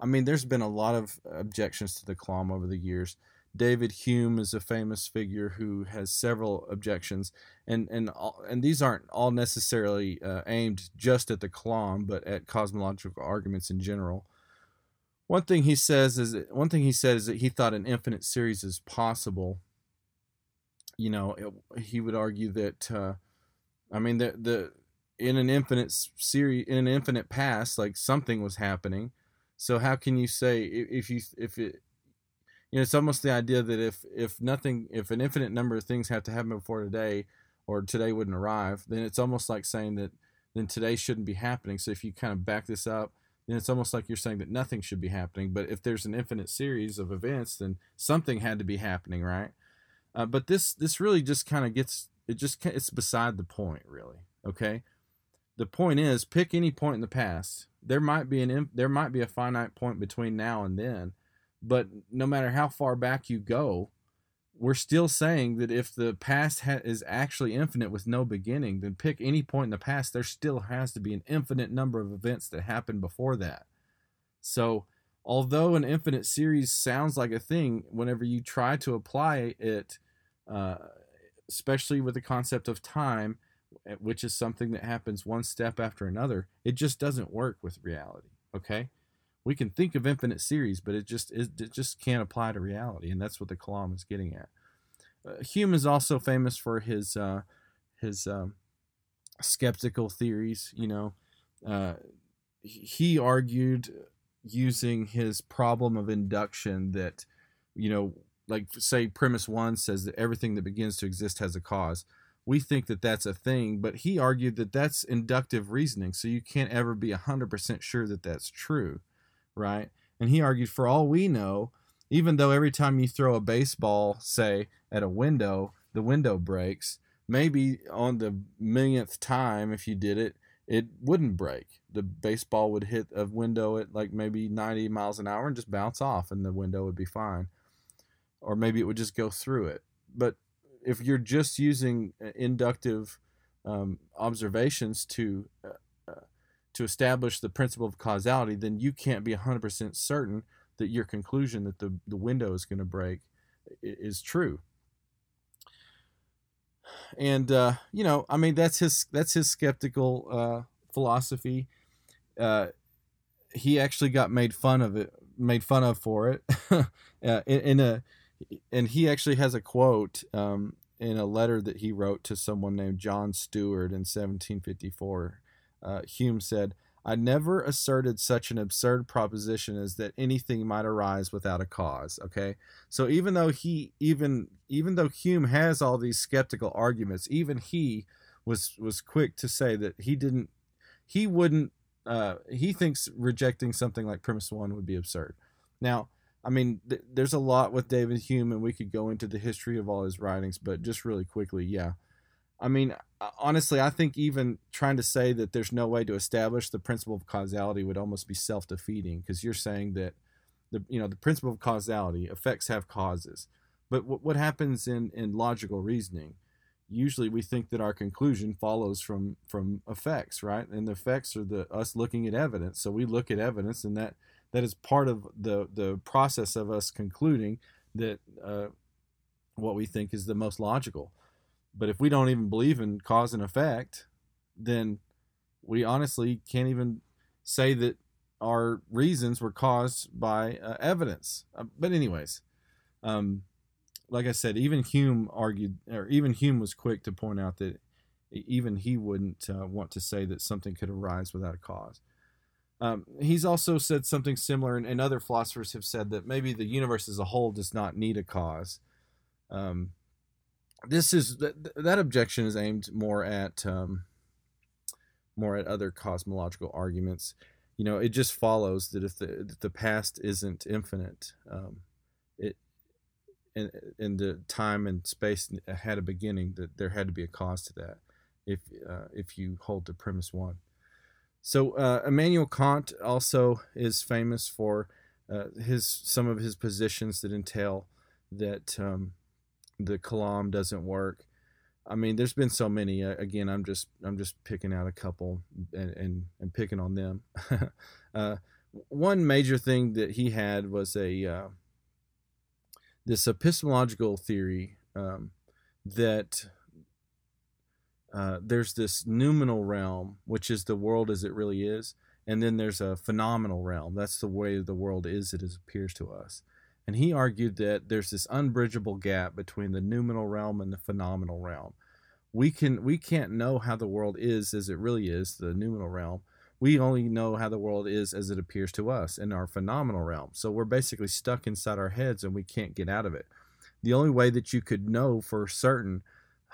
I mean, there's been a lot of objections to the Kalam over the years. David Hume is a famous figure who has several objections, and and and these aren't all necessarily uh, aimed just at the Kalam, but at cosmological arguments in general. One thing he says is that, one thing he said is that he thought an infinite series is possible. You know, it, he would argue that. Uh, I mean, the the in an infinite series in an infinite past like something was happening so how can you say if you if it you know it's almost the idea that if if nothing if an infinite number of things have to happen before today or today wouldn't arrive then it's almost like saying that then today shouldn't be happening. So if you kind of back this up, then it's almost like you're saying that nothing should be happening. But if there's an infinite series of events, then something had to be happening, right? Uh, but this this really just kind of gets it just it's beside the point, really. Okay, the point is pick any point in the past. There might be an there might be a finite point between now and then, but no matter how far back you go, we're still saying that if the past ha- is actually infinite with no beginning, then pick any point in the past. There still has to be an infinite number of events that happened before that. So, although an infinite series sounds like a thing, whenever you try to apply it, uh, especially with the concept of time, which is something that happens one step after another, it just doesn't work with reality. Okay we can think of infinite series, but it just it, it just can't apply to reality, and that's what the Kalam is getting at. Uh, Hume is also famous for his uh, his um, skeptical theories. You know, uh, he argued using his problem of induction that you know, like say premise one says that everything that begins to exist has a cause. We think that that's a thing, but he argued that that's inductive reasoning, so you can't ever be 100% sure that that's true right? And he argued, for all we know, even though every time you throw a baseball, say, at a window, the window breaks, maybe on the millionth time, if you did it, it wouldn't break. The baseball would hit a window at like maybe 90 miles an hour and just bounce off, and the window would be fine. Or maybe it would just go through it. But if you're just using uh, inductive um, observations to uh, to establish the principle of causality, then you can't be 100% certain that your conclusion that the, the window is going to break is true. And uh, you know, I mean, that's his that's his skeptical uh, philosophy. Uh, he actually got made fun of it, made fun of for it. Uh, in, in, a, and he actually has a quote um, in a letter that he wrote to someone named John Stewart in 1754 uh, Hume said, I never asserted such an absurd proposition as that anything might arise without a cause. Okay, so even though he even even though Hume has all these skeptical arguments, even he was was quick to say that he didn't he wouldn't uh, he thinks rejecting something like premise one would be absurd. Now, I mean, th- there's a lot with David Hume, and we could go into the history of all his writings, but just really quickly, yeah. I mean, honestly, I think even trying to say that there's no way to establish the principle of causality would almost be self-defeating because you're saying that the you know the principle of causality effects have causes, but what what happens in in logical reasoning? Usually, we think that our conclusion follows from from effects, right? And the effects are the us looking at evidence. So we look at evidence, and that that is part of the the process of us concluding that uh, what we think is the most logical. But if we don't even believe in cause and effect, then we honestly can't even say that our reasons were caused by uh, evidence. Uh, but anyways, um, like I said, even Hume argued, or even Hume was quick to point out that even he wouldn't uh, want to say that something could arise without a cause. Um, he's also said something similar, and, and, other philosophers have said that maybe the universe as a whole does not need a cause. Um, this is that, that objection is aimed more at um, more at other cosmological arguments. You know, it just follows that if the the past isn't infinite, um, it in in the time and space had a beginning, that there had to be a cause to that. If uh, if you hold to premise one, so uh, Immanuel Kant also is famous for uh, his some of his positions that entail that um, the Kalam doesn't work. I mean, there's been so many. Uh, again, I'm just I'm just picking out a couple and and, and picking on them. uh, one major thing that he had was a uh, this epistemological theory um, that uh, there's this noumenal realm, which is the world as it really is, and then there's a phenomenal realm. That's the way the world is. It appears to us. And he argued that there's this unbridgeable gap between the noumenal realm and the phenomenal realm. We can we can't know how the world is as it really is, the noumenal realm. We only know how the world is as it appears to us in our phenomenal realm. So we're basically stuck inside our heads and we can't get out of it. The only way that you could know for certain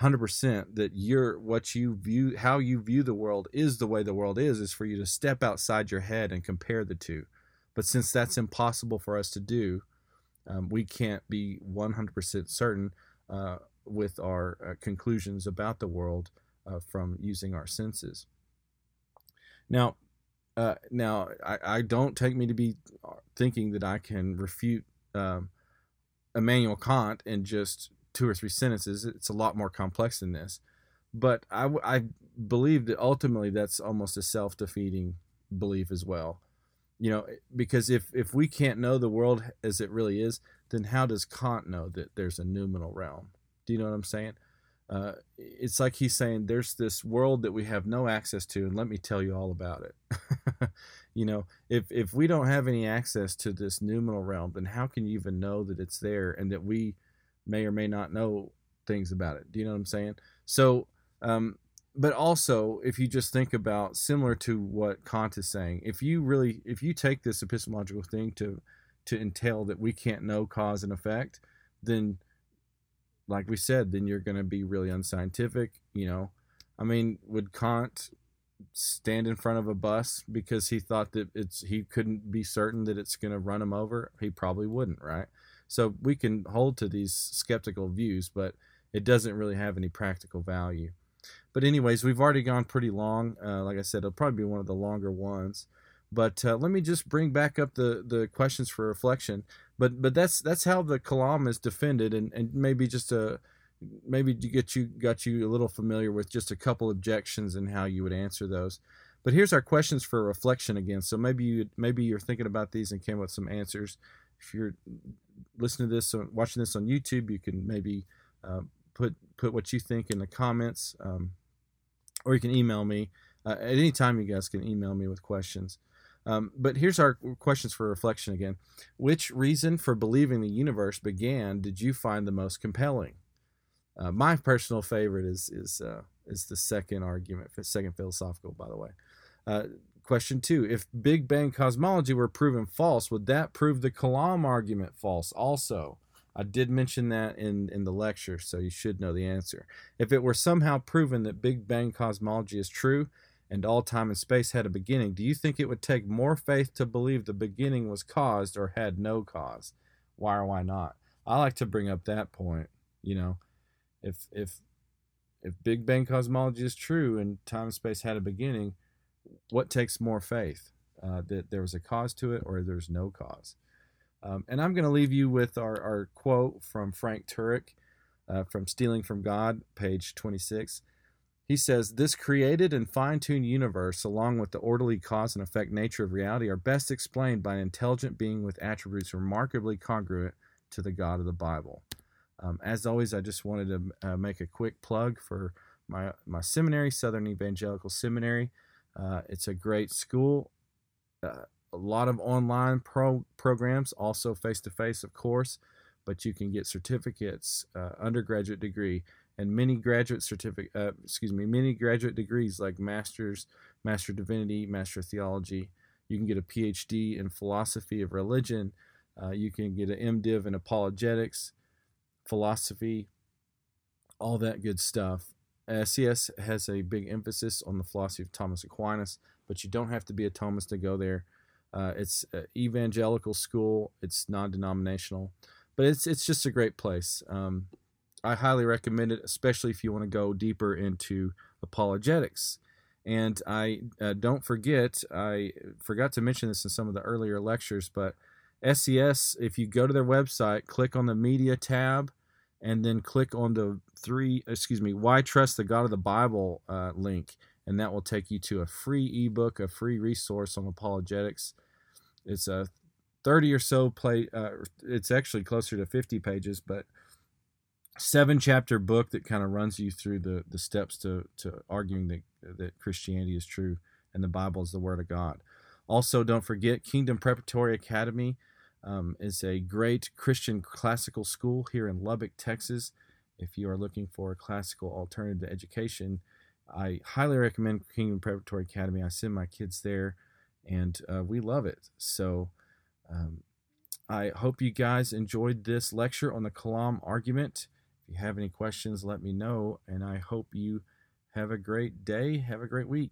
100% that you're what you view how you view the world is the way the world is is for you to step outside your head and compare the two but since that's impossible for us to do um, we can't be 100% certain uh, with our uh, conclusions about the world uh, from using our senses now uh, now I, I, don't take me to be uh, thinking that i can refute um, immanuel kant in just two or three sentences. It's a lot more complex than this. But I, I believe that ultimately that's almost a self defeating belief as well. You know, because if, if we can't know the world as it really is, then how does Kant know that there's a noumenal realm? Do you know what I'm saying? Uh, it's like he's saying there's this world that we have no access to, and let me tell you all about it. you know, if if we don't have any access to this noumenal realm, then how can you even know that it's there and that we may or may not know things about it. Do you know what I'm saying? So, um, but also if you just think about similar to what Kant is saying, if you really if you take this epistemological thing to to entail that we can't know cause and effect, then like we said, then you're going to be really unscientific. You know, I mean, would Kant stand in front of a bus because he thought that it's he couldn't be certain that it's going to run him over? He probably wouldn't, right? So we can hold to these skeptical views, but it doesn't really have any practical value. But anyways, we've already gone pretty long. Uh, like I said, it'll probably be one of the longer ones. But uh, let me just bring back up the, the questions for reflection. But but that's that's how the kalam is defended, and, and maybe just a maybe to get you got you a little familiar with just a couple objections and how you would answer those. But here's our questions for reflection again. So maybe you maybe you're thinking about these and came up with some answers. If you're listening to this, or watching this on YouTube, you can maybe uh, put put what you think in the comments, um, or you can email me. Uh, at any time, you guys can email me with questions. Um, but here's our questions for reflection again. Which reason for believing the universe began did you find the most compelling? Uh, my personal favorite is is uh, is the second argument, second philosophical, by the way. Uh, Question two If Big Bang cosmology were proven false, would that prove the Kalam argument false also? I did mention that in, in the lecture, so you should know the answer. If it were somehow proven that Big Bang cosmology is true and all time and space had a beginning, do you think it would take more faith to believe the beginning was caused or had no cause? Why or why not? I like to bring up that point. You know, if if if Big Bang cosmology is true and time and space had a beginning, what takes more faith? Uh, that there was a cause to it or there's no cause? Um, and I'm going to leave you with our, our quote from Frank Turek uh, from Stealing from God, page 26. He says, This created and fine tuned universe, along with the orderly cause and effect nature of reality, are best explained by an intelligent being with attributes remarkably congruent to the God of the Bible. Um, as always, I just wanted to uh, make a quick plug for my, my seminary, Southern Evangelical Seminary. Uh, it's a great school. Uh, a lot of online pro programs, also face to face, of course, but you can get certificates, uh, undergraduate degree, and many graduate certificate. Uh, excuse me, many graduate degrees like masters, master divinity, master theology. You can get a PhD in philosophy of religion. Uh, you can get an MDiv in apologetics, philosophy, all that good stuff. SES has a big emphasis on the philosophy of Thomas Aquinas, but you don't have to be a Thomist to go there. Uh, it's evangelical school. It's non-denominational, but it's it's just a great place. Um, I highly recommend it, especially if you want to go deeper into apologetics. And I uh, don't forget, I forgot to mention this in some of the earlier lectures, but SES, if you go to their website, click on the media tab, and then click on the three, excuse me, why trust the God of the Bible uh, link, and that will take you to a free ebook, a free resource on apologetics. It's a 30 or so play, uh, it's actually closer to 50 pages, but seven chapter book that kind of runs you through the, the steps to, to arguing that, that Christianity is true and the Bible is the Word of God. Also, don't forget Kingdom Preparatory Academy um, is a great Christian classical school here in Lubbock, Texas. If you are looking for a classical alternative education, I highly recommend Kingdom Preparatory Academy. I send my kids there, and uh, we love it. So um, I hope you guys enjoyed this lecture on the Kalam argument. If you have any questions, let me know. And I hope you have a great day. Have a great week.